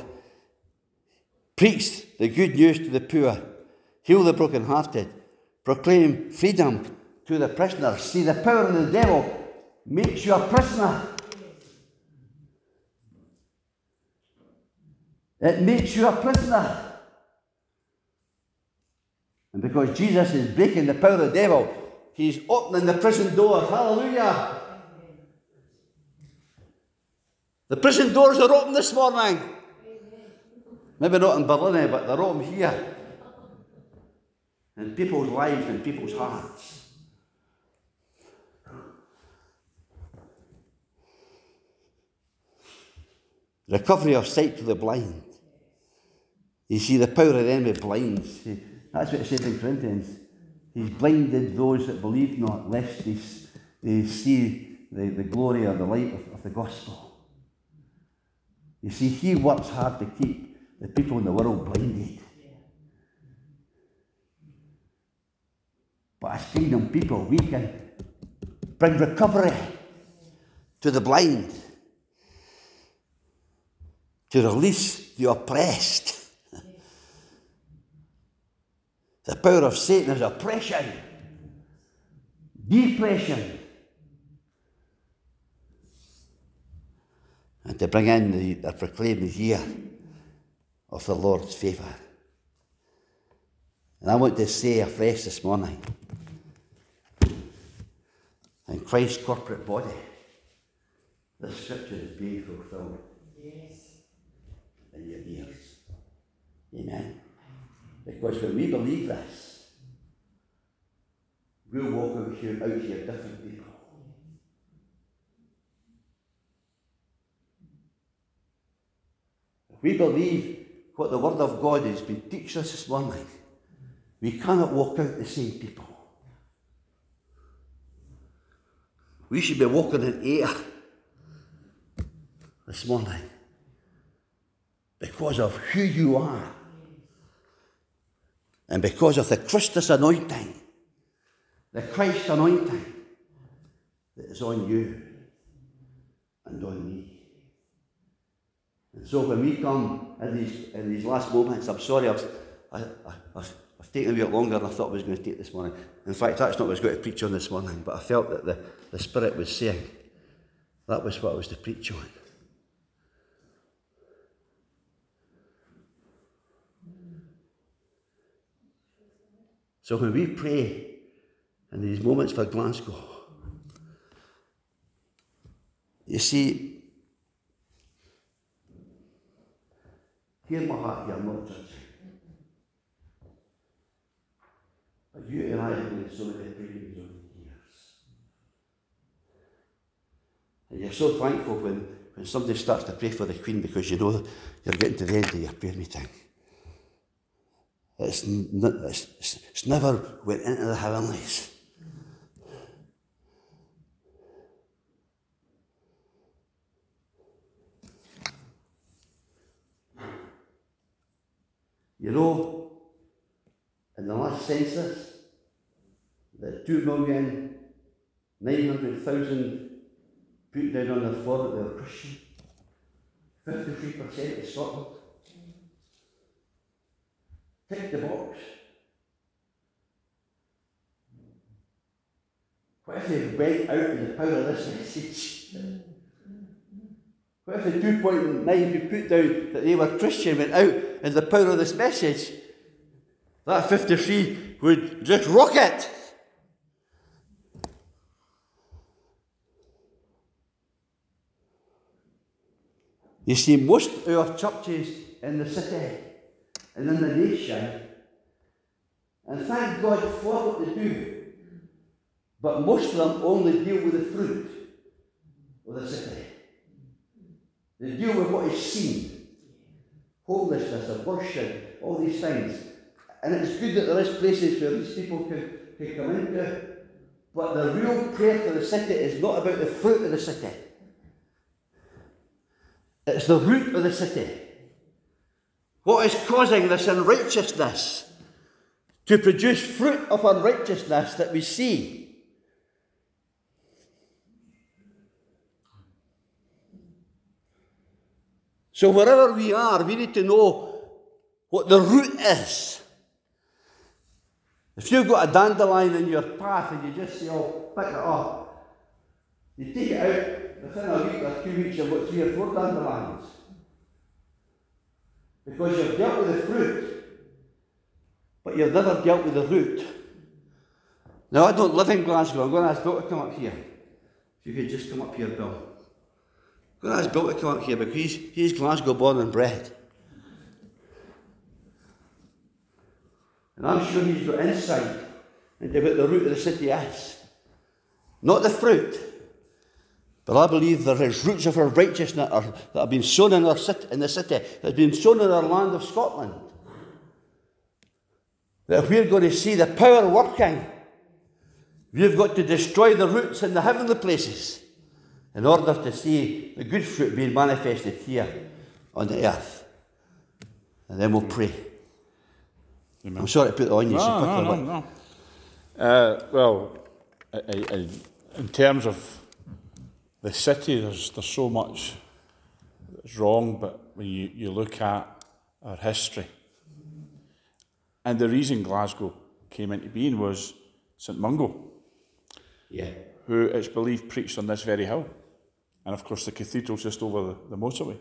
Preach the good news to the poor. Heal the brokenhearted. Proclaim freedom to the prisoners. See, the power of the devil makes you a prisoner. It makes you a prisoner. And because Jesus is breaking the power of the devil, he's opening the prison door. Hallelujah. The prison doors are open this morning. Maybe not in Barlinnie, but they're open here. In people's lives and people's hearts. Recovery of sight to the blind. You see, the power of the enemy blinds. That's what it says in Corinthians. He's blinded those that believe not, lest they, they see the, the glory or the light of, of the gospel. You see, he works hard to keep the people in the world blinded. But as kingdom people, we can bring recovery to the blind, to release the oppressed. The power of Satan is oppression, depression. And to bring in the, the proclaim year of the Lord's favour. And I want to say afresh this morning, in Christ's corporate body, the scripture is being fulfilled. Yes. In your ears. Amen. Because when we believe this, we'll walk out here, out here different people. If we believe what the Word of God has been teaching us this morning, we cannot walk out the same people. We should be walking in air this morning because of who you are and because of the Christus anointing, the Christ anointing that is on you and on me. And so when we come in these, in these last moments, I'm sorry, I've, I, have taken a bit longer than I thought I was going to take this morning. In fact, that's not what I was going to preach on this morning, but I felt that the, the Spirit was saying that was what I was to preach on. So when we pray in these moments for Glasgow, you see, hear my heart here, I'm not judging. But you and I have been so many prayers over the years. And you're so thankful when, when somebody starts to pray for the Queen because you know you're getting to the end of your prayer meeting. It's, it's, it's never went into the heavenlies. You know, in the last census, the two million nine hundred thousand put down on the floor that they were Christian. Fifty-three percent of Scotland. Tick the box. What if they went out in the power of this message? What if the 2.9 we put down that they were Christian went out in the power of this message? That 53 would just rocket. You see, most of our churches in the city and in the nation. And thank God for what they do. But most of them only deal with the fruit of the city. They deal with what is seen. Homelessness, abortion, all these things. And it's good that there is places where these people can, can come into. But the real prayer for the city is not about the fruit of the city. It's the root of the city. What is causing this unrighteousness to produce fruit of unrighteousness that we see? So, wherever we are, we need to know what the root is. If you've got a dandelion in your path and you just say, oh, pick it up, you take it out, within a week or two weeks, you've got three or four dandelions. Because you've dealt with the fruit, but you've never dealt with the root. Now, I don't live in Glasgow. I'm going to ask Bill to come up here. If you could just come up here, Bill. I'm going to ask Bill to come up here because he's, he's Glasgow born and bred. And I'm sure he's got insight into what the root of the city is. Not the fruit, but I believe there is roots of our righteousness that, have been sown in, our city, in the city, that have been sown in our land of Scotland. That if we're going to see the power working, we've got to destroy the roots in the heavenly places in order to see the good fruit being manifested here on the earth. And then we'll pray. Amen. I'm sorry to put it on you so quickly, no, no, no. Uh, well, I, I, in terms of the city, there's there's so much that's wrong, but when you, you look at our history, and the reason Glasgow came into being was St Mungo, yeah. who it's believed preached on this very hill, and of course the cathedral's just over the, the motorway.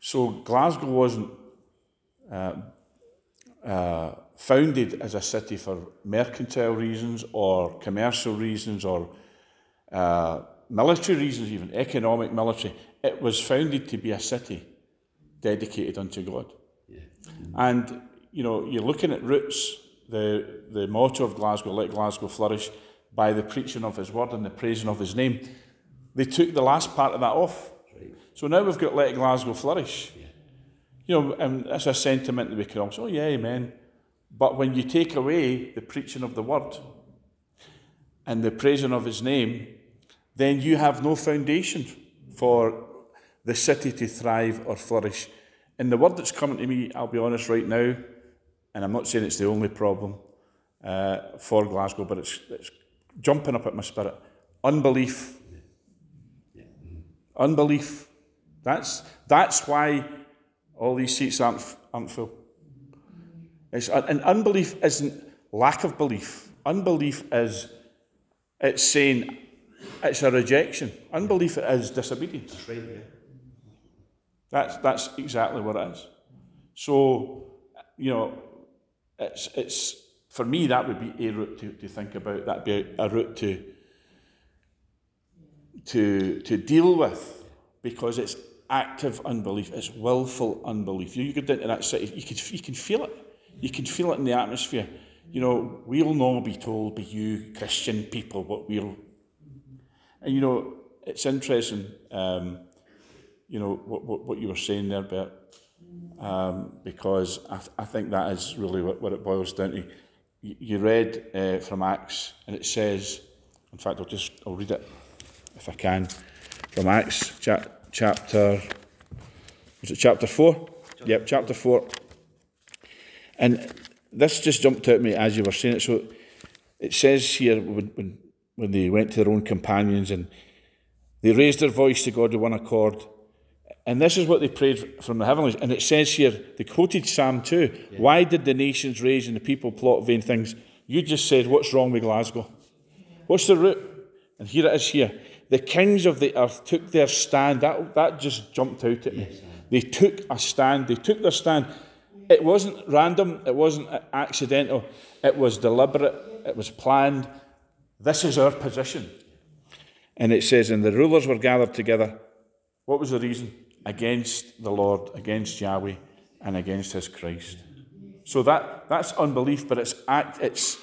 So Glasgow wasn't uh, uh, founded as a city for mercantile reasons or commercial reasons or uh, military reasons, even economic military. It was founded to be a city dedicated unto God. And you know, you're looking at roots. The the motto of Glasgow, "Let Glasgow flourish," by the preaching of His word and the praising of His name. They took the last part of that off. So now we've got "Let Glasgow flourish." You know, and that's a sentiment that we can all say, "Oh yeah, amen." But when you take away the preaching of the word and the praising of His name, then you have no foundation for the city to thrive or flourish. And the word that's coming to me, I'll be honest right now, and I'm not saying it's the only problem uh, for Glasgow, but it's, it's jumping up at my spirit. Unbelief. Unbelief. That's, that's why all these seats aren't, aren't full. It's, and unbelief isn't lack of belief. Unbelief is, it's saying, it's a rejection. Unbelief is disobedience. That's right, yeah. That's that's exactly what it is. So, you know, it's it's for me that would be a route to, to think about. That'd be a, a route to to to deal with because it's active unbelief. It's willful unbelief. You, you go down to that city, you can you can feel it. You can feel it in the atmosphere. You know, we'll not be told by you Christian people what we'll. And you know, it's interesting. Um, you know what, what, what you were saying there, Bert, um, because I, th- I think that is really what, what it boils down to. You, read uh, from Acts, and it says, in fact, I'll just I'll read it if I can, from Acts cha- chapter. Was it chapter four? Yep, chapter four. And this just jumped out at me as you were saying it. So it says here when, when, when they went to their own companions and they raised their voice to God with one accord. And this is what they prayed from the heavens. And it says here, they quoted Psalm 2. Why did the nations rage and the people plot vain things? You just said, What's wrong with Glasgow? What's the root? And here it is here. The kings of the earth took their stand. That, that just jumped out at me. They took a stand. They took their stand. It wasn't random. It wasn't accidental. It was deliberate. It was planned. This is our position. And it says, and the rulers were gathered together. What was the reason? Against the Lord, against Yahweh, and against his Christ. So that, that's unbelief, but it's act it's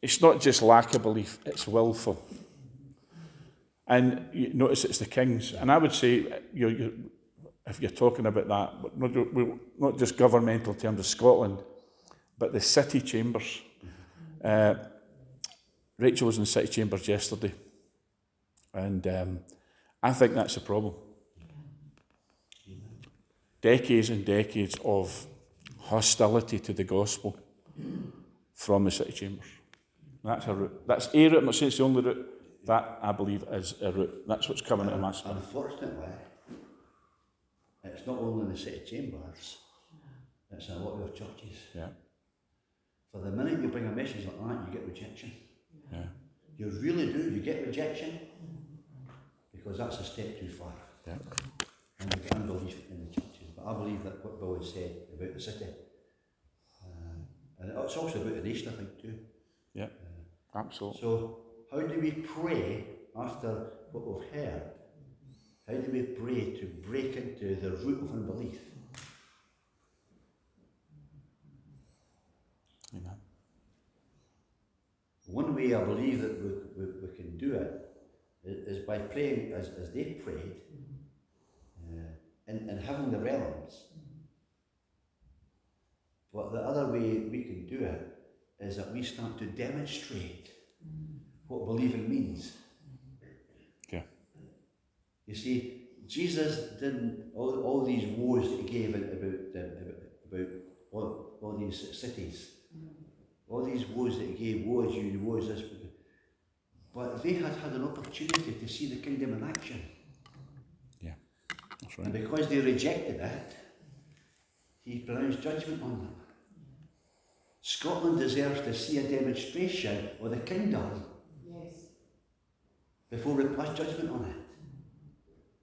it's not just lack of belief, it's willful. And you notice it's the kings. And I would say, you you if you're talking about that, not, not just governmental terms of Scotland, but the city chambers. Uh, Rachel was in city chambers yesterday, and um, I think that's a problem. Decades and decades of hostility to the gospel from the city chambers. That's a route. That's a route. I'm not saying it's the only route. That I believe is a route. That's what's coming out of my spirit. Unfortunately, it's not only in the city chambers, it's in a lot of churches. Yeah, For the minute you bring a message like that, you get rejection. Yeah, You really do. You get rejection because that's a step too far. yeah. And you get unbelief in the churches. But I believe that what Bill has said about the city, uh, and it's also about the nation, I think, too. Yeah, absolutely. So, how do we pray after what we've heard? How do we pray to break into the root of unbelief? Amen. One way I believe that we, we, we can do it is, by praying as, as they prayed uh, and, and having the realms. But the other way we can do it is that we start to demonstrate what believing means. Okay. You see, Jesus didn't, all, all these woes that he gave about, about, about all, all these cities, all these woes that he gave, woe is you, woe is this, but they had had an opportunity to see the kingdom in action. Yeah. That's right. And because they rejected it, he pronounced judgment on them. Scotland deserves to see a demonstration of the kingdom Yes. before we pass judgment on it.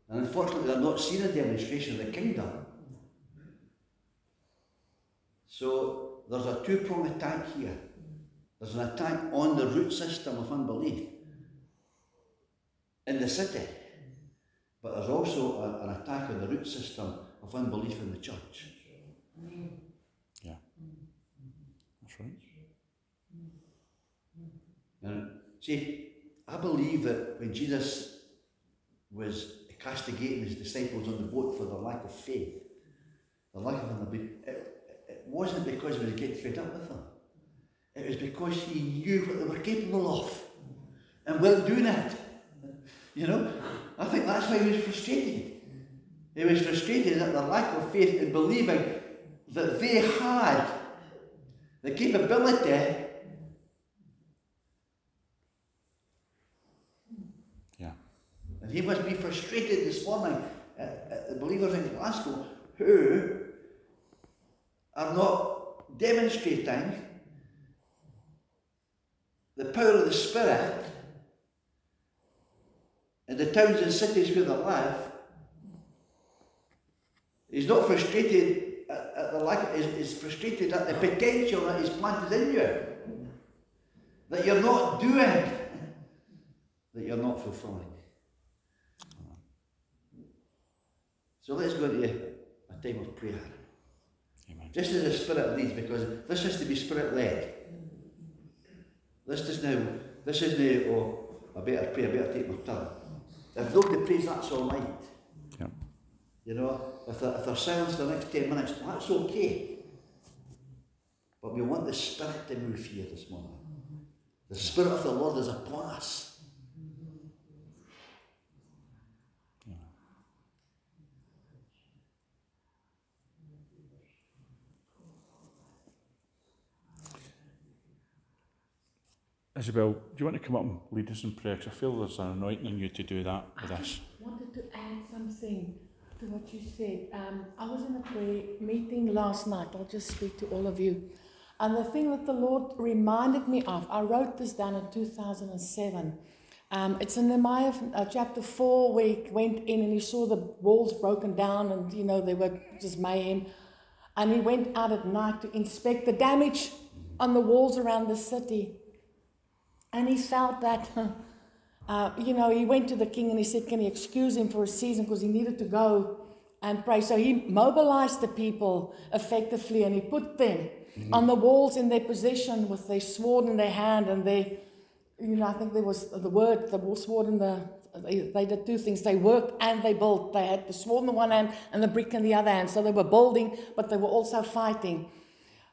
And unfortunately, they're not seeing a demonstration of the kingdom. So there's a two pronged attack here. There's an attack on the root system of unbelief in the city, but there's also a- an attack on the root system of unbelief in the church. Yeah. That's right. And see, I believe that when Jesus was castigating his disciples on the boat for their lack of faith, the lack of unbelief, it wasn't because he was getting fed up with them. It was because he knew what they were capable of and weren't doing it. You know, I think that's why he was frustrated. He was frustrated at the lack of faith in believing that they had the capability Yeah. And he must be frustrated this morning at, at the believers in Glasgow who are not demonstrating the power of the Spirit in the towns and cities where they live. He's not frustrated at, at the lack, he's, he's frustrated at the potential that is planted in you. That you're not doing, that you're not fulfilling. So let's go to a time of prayer. Just as the Spirit leads, because this has to be Spirit led. This is now, this is now, oh, I better pray, I better take my turn. If nobody prays, that's all right. Yeah. You know, if they're, if they're silent for the next 10 minutes, that's okay. But we want the Spirit to move here this morning. The Spirit of the Lord is upon us. Isabel, do you want to come up and lead us in prayer? 'Cause I feel there's an anointing on you to do that with us. I wanted to add something to what you said. Um, I was in a prayer meeting last night. I'll just speak to all of you. And the thing that the Lord reminded me of, I wrote this down in 2007. Um, it's in Nehemiah uh, chapter 4 where he went in and he saw the walls broken down and, you know, they were just mayhem. And he went out at night to inspect the damage on the walls around the city. And he felt that, (laughs) uh, you know, he went to the king and he said, Can he excuse him for a season because he needed to go and pray? So he mobilized the people effectively and he put them on the walls in their position with their sword in their hand and they, you know, I think there was the word, the sword in the, they, they did two things. They worked and they built. They had the sword in the one hand and the brick in the other hand. So they were building, but they were also fighting.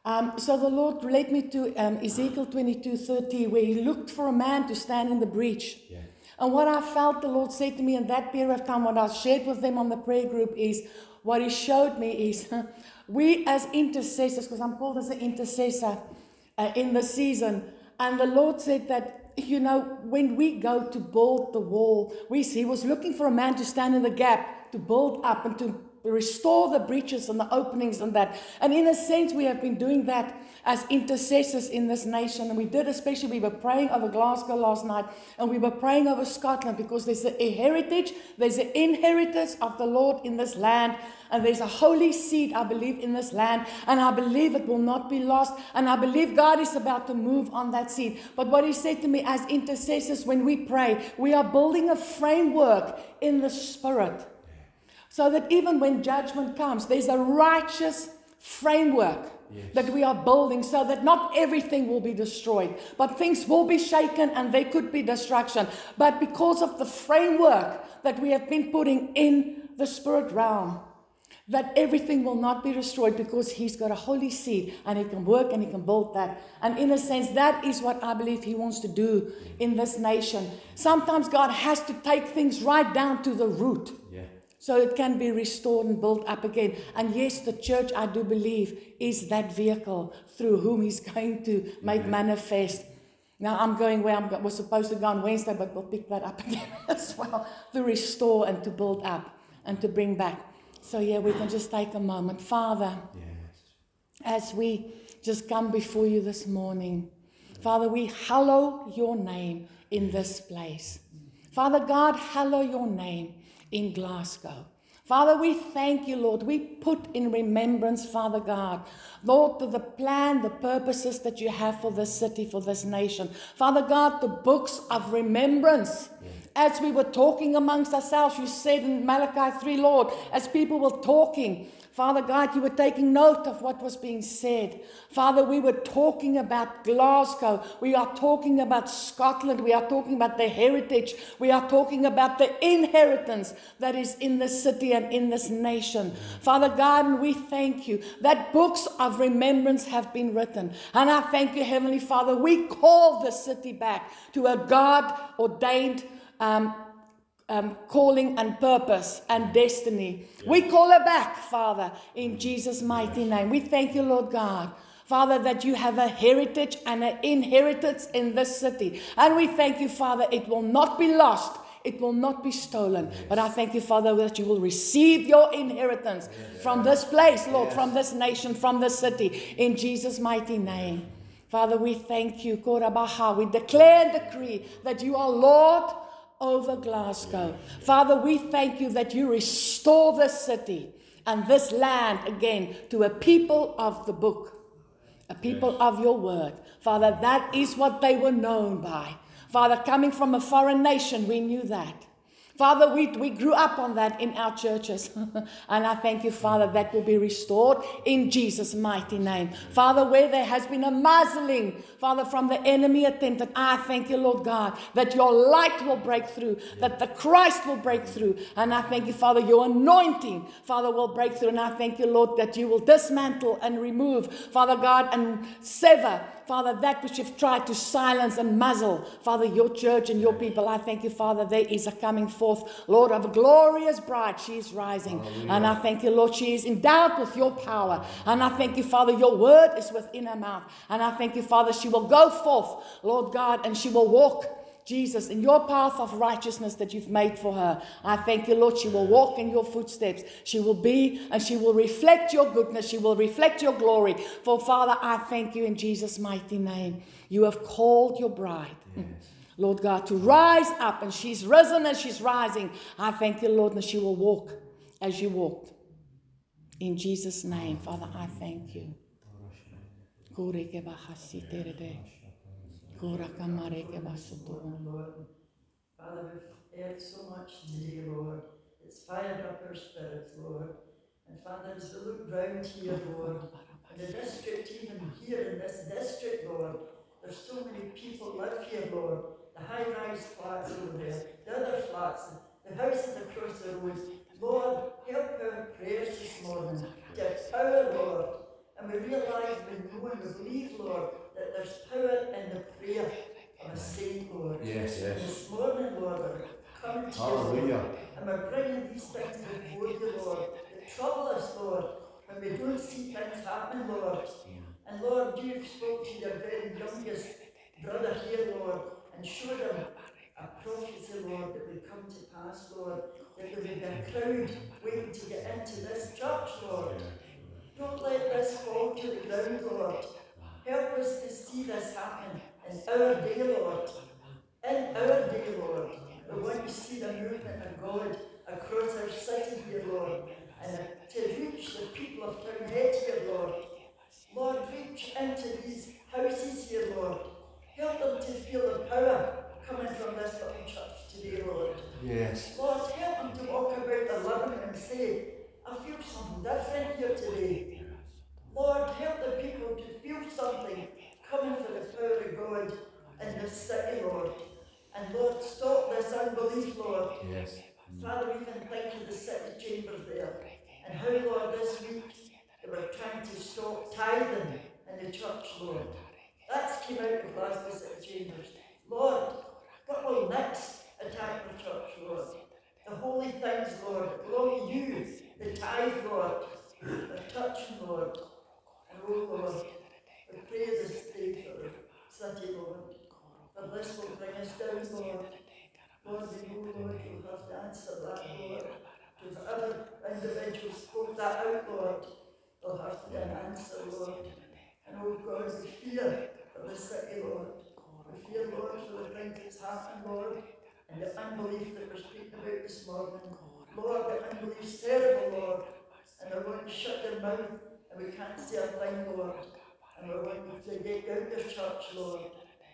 Um, so the Lord led me to um, Ezekiel 22 30, where he looked for a man to stand in the breach. Yeah. And what I felt the Lord said to me in that period of time, what I shared with them on the prayer group is what he showed me is (laughs) we as intercessors, because I'm called as an intercessor uh, in the season, and the Lord said that, you know, when we go to build the wall, we, he was looking for a man to stand in the gap to build up and to restore the breaches and the openings and that. And in a sense, we have been doing that as intercessors in this nation. And we did, especially, we were praying over Glasgow last night and we were praying over Scotland because there's a heritage, there's an inheritance of the Lord in this land. And there's a holy seed, I believe, in this land. And I believe it will not be lost. And I believe God is about to move on that seed. But what He said to me as intercessors, when we pray, we are building a framework in the Spirit. So that even when judgment comes, there's a righteous framework yes. that we are building so that not everything will be destroyed, but things will be shaken and there could be destruction. But because of the framework that we have been putting in the spirit realm, that everything will not be destroyed because he's got a holy seed and he can work and he can build that. And in a sense, that is what I believe he wants to do in this nation. Sometimes God has to take things right down to the root. Yeah. So it can be restored and built up again. And yes, the church, I do believe, is that vehicle through whom he's (laughs) going to make manifest. Now I'm going where I was supposed to go on Wednesday, but we'll pick that up (laughs) again as well to restore and to build up and to bring back. So, yeah, we can just take a moment. Father, yes. as we just come before you this morning, Father, we hallow your name in this place. Father God, hallow your name in Glasgow. Father, we thank you, Lord. We put in remembrance, Father God, Lord, the plan, the purposes that you have for this city, for this nation. Father God, the books of remembrance as we were talking amongst ourselves, you said in Malachi 3, Lord, as people were talking, Father God, you were taking note of what was being said. Father, we were talking about Glasgow. We are talking about Scotland. We are talking about the heritage. We are talking about the inheritance that is in this city and in this nation. Father God, and we thank you that books of remembrance have been written. And I thank you, Heavenly Father, we call the city back to a God ordained um, um, calling and purpose and destiny. Yeah. We call her back, Father, in Jesus' mighty name. We thank you, Lord God. Father, that you have a heritage and an inheritance in this city. And we thank you, Father, it will not be lost. It will not be stolen. Yes. But I thank you, Father, that you will receive your inheritance yes. from this place, Lord, yes. from this nation, from this city, in Jesus' mighty name. Father, we thank you, Korabaha. We declare and decree that you are Lord over Glasgow. Father, we thank you that you restore this city and this land again to a people of the book, a people yes. of your word. Father, that is what they were known by. Father, coming from a foreign nation, we knew that. Father, we, we grew up on that in our churches. (laughs) and I thank you, Father, that will be restored in Jesus' mighty name. Father, where there has been a muzzling, Father, from the enemy attempted, I thank you, Lord God, that your light will break through, that the Christ will break through. And I thank you, Father, your anointing, Father, will break through. And I thank you, Lord, that you will dismantle and remove, Father God, and sever Father, that which you've tried to silence and muzzle, Father, your church and your people, I thank you, Father, there is a coming forth, Lord, of a glorious bride. She is rising. Hallelujah. And I thank you, Lord, she is endowed with your power. And I thank you, Father, your word is within her mouth. And I thank you, Father, she will go forth, Lord God, and she will walk Jesus, in your path of righteousness that you've made for her. I thank you, Lord. She will walk in your footsteps. She will be and she will reflect your goodness. She will reflect your glory. For Father, I thank you in Jesus' mighty name. You have called your bride. Yes. Lord God, to rise up, and she's risen and she's rising. I thank you, Lord, and she will walk as you walked. In Jesus' name, Father, I thank you. Father, we've heard so much today, Lord. It's fired up our spirits, Lord. And Father, as we look round here, Lord, in the district, even here in this district, Lord, there's so many people live here, Lord. The high-rise flats over there, the other flats, the houses across the road. Lord, help our prayers this morning. Give power, Lord. And we realise, we know and we believe, Lord, that there's power in the prayer of a saint, Lord. Yes, yes. This morning, Lord, we're coming to you, Lord, and we're bringing these things before you, Lord, that trouble us, Lord, when we don't see things happening, Lord. And Lord, you've spoke to your very youngest brother here, Lord, and showed him a prophecy, Lord, that would come to pass, Lord, that there would be a crowd waiting to get into this church, Lord. Don't let this fall to the ground, Lord. Help us to see this happen in our day, Lord. In our day, Lord. We want to see the movement of God across our city here, Lord. And to reach the people of Townhead here, Lord. Lord, reach into these houses here, Lord. Help them to feel the power coming from this little church today, Lord. Yes. Lord, help them to walk about the living and say, I feel something different here today. Lord, help the people to feel something coming from the power of God in this city, Lord. And Lord, stop this unbelief, Lord. Yes. Father, even think of the city chambers there. And how, Lord, this week they were trying to stop tithing in the church, Lord. That's came out of Glasgow City Chambers. Lord, what will next attack the church, Lord? The holy things, Lord, belong to you. The tithe, Lord. The touching, Lord. Oh, Lord, we pray this day for the city, Lord. For this will bring us down, Lord. Lord, we know, Lord, you'll have to answer that, Lord. To the other individuals spoke that out, Lord, they'll have to get an answer, Lord. And oh God, we fear for the city, Lord. We fear, Lord, for the things that's happened, Lord, and the unbelief that we're speaking about this morning. Lord, the unbelief's terrible, Lord. And they're going to shut their mouth, and we can't say a thing, Lord. And we're going to get out of church, Lord.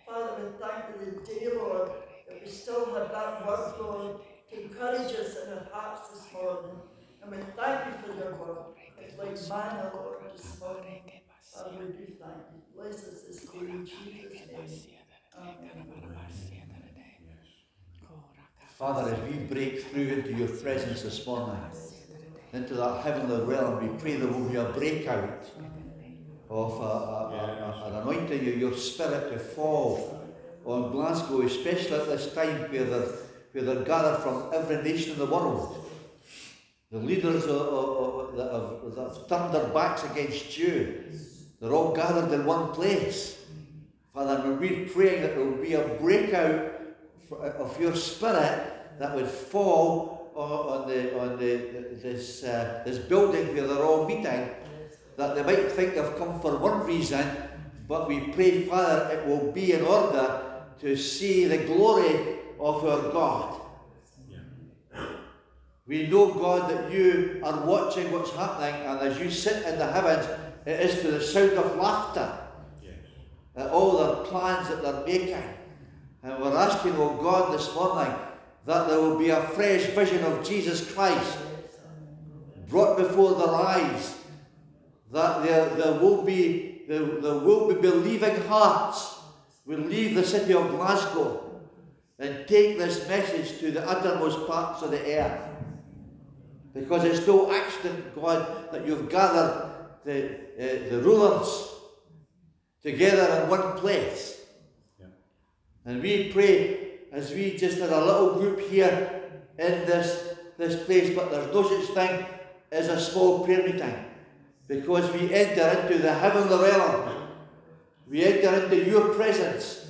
Father, we thank you the day, Lord, that we still have that word, Lord, to encourage us in our hearts this morning. And we thank you for your word. It's like manna, Lord, this morning. Father, we do thank you. Bless us this in Jesus' name. Father, as we break through into your presence this morning, into that heavenly realm, we pray there will be a breakout of a, a, a, an anointing of your spirit to fall on Glasgow, especially at this time where they're, where they're gathered from every nation in the world. The leaders of, of, that, have, that have turned their backs against you, they're all gathered in one place. Father, we're praying that there will be a breakout of your spirit that would fall on the on the this uh, this building where they're all meeting, that they might think they've come for one reason, but we pray, Father, it will be in order to see the glory of our God. We know, God, that you are watching what's happening, and as you sit in the heavens, it is to the sound of laughter at all the plans that they're making. And we're asking, oh God, this morning that there will be a fresh vision of Jesus Christ brought before their eyes, that there, there, will, be, there, there will be believing hearts will leave the city of Glasgow and take this message to the uttermost parts of the earth. Because it's no accident, God, that you've gathered the, uh, the rulers together in one place. And we pray as we just had a little group here in this, this place, but there's no such thing as a small prayer meeting. Because we enter into the heavenly realm. We enter into your presence.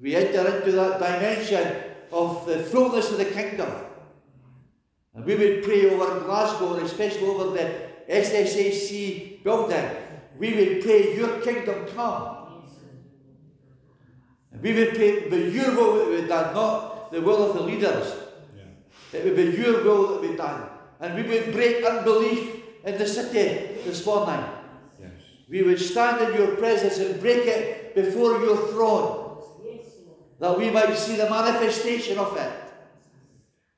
We enter into that dimension of the fullness of the kingdom. And we would pray over Glasgow, and especially over the SECC building. We would pray, Your kingdom come. We would pray, the your will that done, not the will of the leaders. Yeah. It would be your will that be done. And we would break unbelief in the city this morning. Yes. We would stand in your presence and break it before your throne. That we might see the manifestation of it.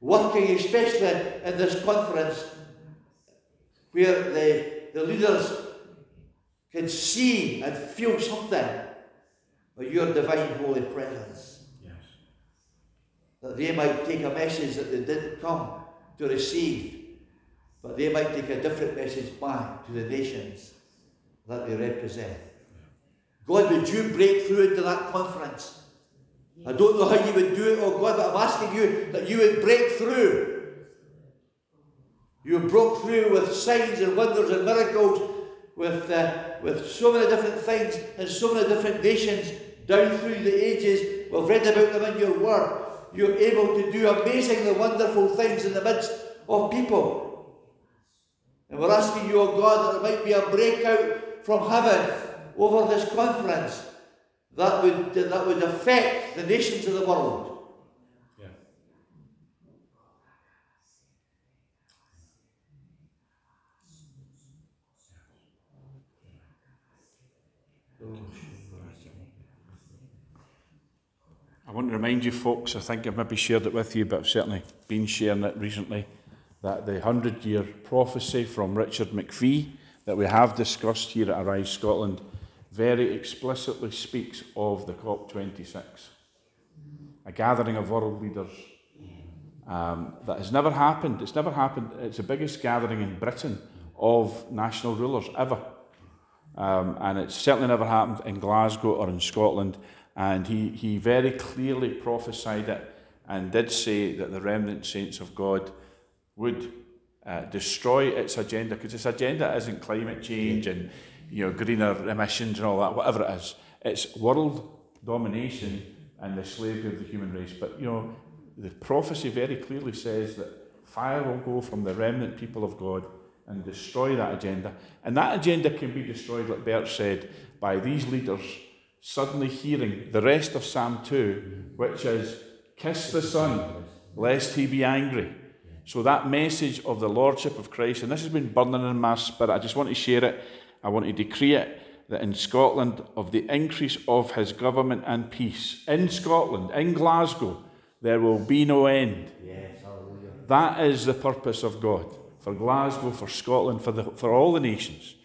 Working especially in this conference where the, the leaders can see and feel something your divine holy presence. Yes. That they might take a message that they didn't come to receive, but they might take a different message back to the nations that they represent. God, would you break through into that conference? I don't know how you would do it, oh God, but I'm asking you that you would break through. You broke through with signs and wonders and miracles, with, uh, with so many different things and so many different nations down through the ages we've read about them in your word. You're able to do amazingly wonderful things in the midst of people. And we're asking you, oh God, that there might be a breakout from heaven over this conference that would, that would affect the nations of the world. I want to remind you, folks, I think I've maybe shared it with you, but I've certainly been sharing it recently, that the 100 year prophecy from Richard McPhee that we have discussed here at Arise Scotland very explicitly speaks of the COP26, a gathering of world leaders um, that has never happened. It's never happened. It's the biggest gathering in Britain of national rulers ever. Um, and it's certainly never happened in Glasgow or in Scotland. And he, he very clearly prophesied it and did say that the remnant saints of God would uh, destroy its agenda, because its agenda isn't climate change and you know, greener emissions and all that, whatever it is. It's world domination and the slavery of the human race. But you know, the prophecy very clearly says that fire will go from the remnant people of God and destroy that agenda. And that agenda can be destroyed, like Bert said, by these leaders suddenly hearing the rest of Psalm 2, which is, Kiss the Son, lest he be angry. So that message of the Lordship of Christ, and this has been burning in my spirit, I just want to share it. I want to decree it that in Scotland, of the increase of his government and peace, in Scotland, in Glasgow, there will be no end. Yes, That is the purpose of God for Glasgow, for Scotland, for, the, for all the nations.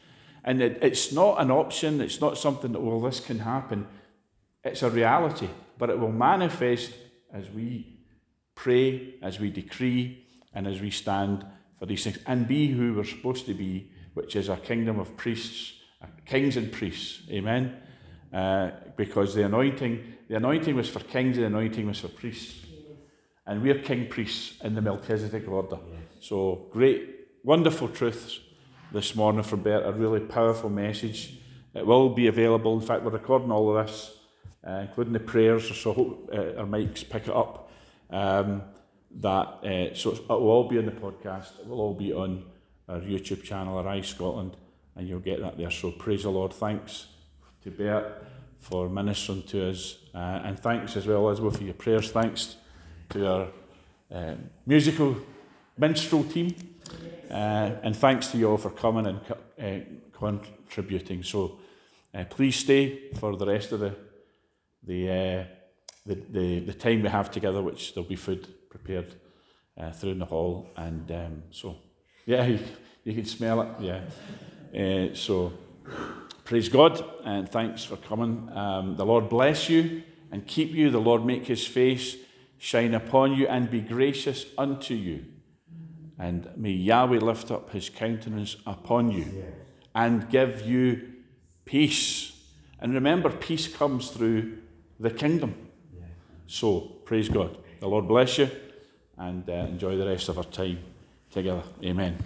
And it, it's not an option, it's not something that, well, this can happen. It's a reality, but it will manifest as we pray, as we decree, and as we stand for these things, and be who we're supposed to be, which is a kingdom of priests, kings and priests. Amen. Uh, because the anointing, the anointing was for kings, and the anointing was for priests. And we're king priests in the Melchizedek order. So great, wonderful truths this morning from Bert, a really powerful message. It will be available. In fact, we're recording all of this, uh, including the prayers, so I hope uh, our mics pick it up. Um, that uh, so it will all be on the podcast. It will all be on our YouTube channel, Arise Scotland, and you'll get that there. So praise the Lord. Thanks to Bert for ministering to us, uh, and thanks as well well for your prayers. Thanks to our uh, musical minstrel team. Uh, and thanks to you all for coming and uh, contributing. So uh, please stay for the rest of the the, uh, the, the the time we have together, which there'll be food prepared uh, through in the hall. And um, so, yeah, (laughs) you, you can smell it. Yeah. Uh, so praise God and thanks for coming. Um, the Lord bless you and keep you. The Lord make His face shine upon you and be gracious unto you. And may Yahweh lift up his countenance upon you yes. and give you peace. And remember, peace comes through the kingdom. Yes. So, praise God. The Lord bless you and uh, enjoy the rest of our time together. Amen.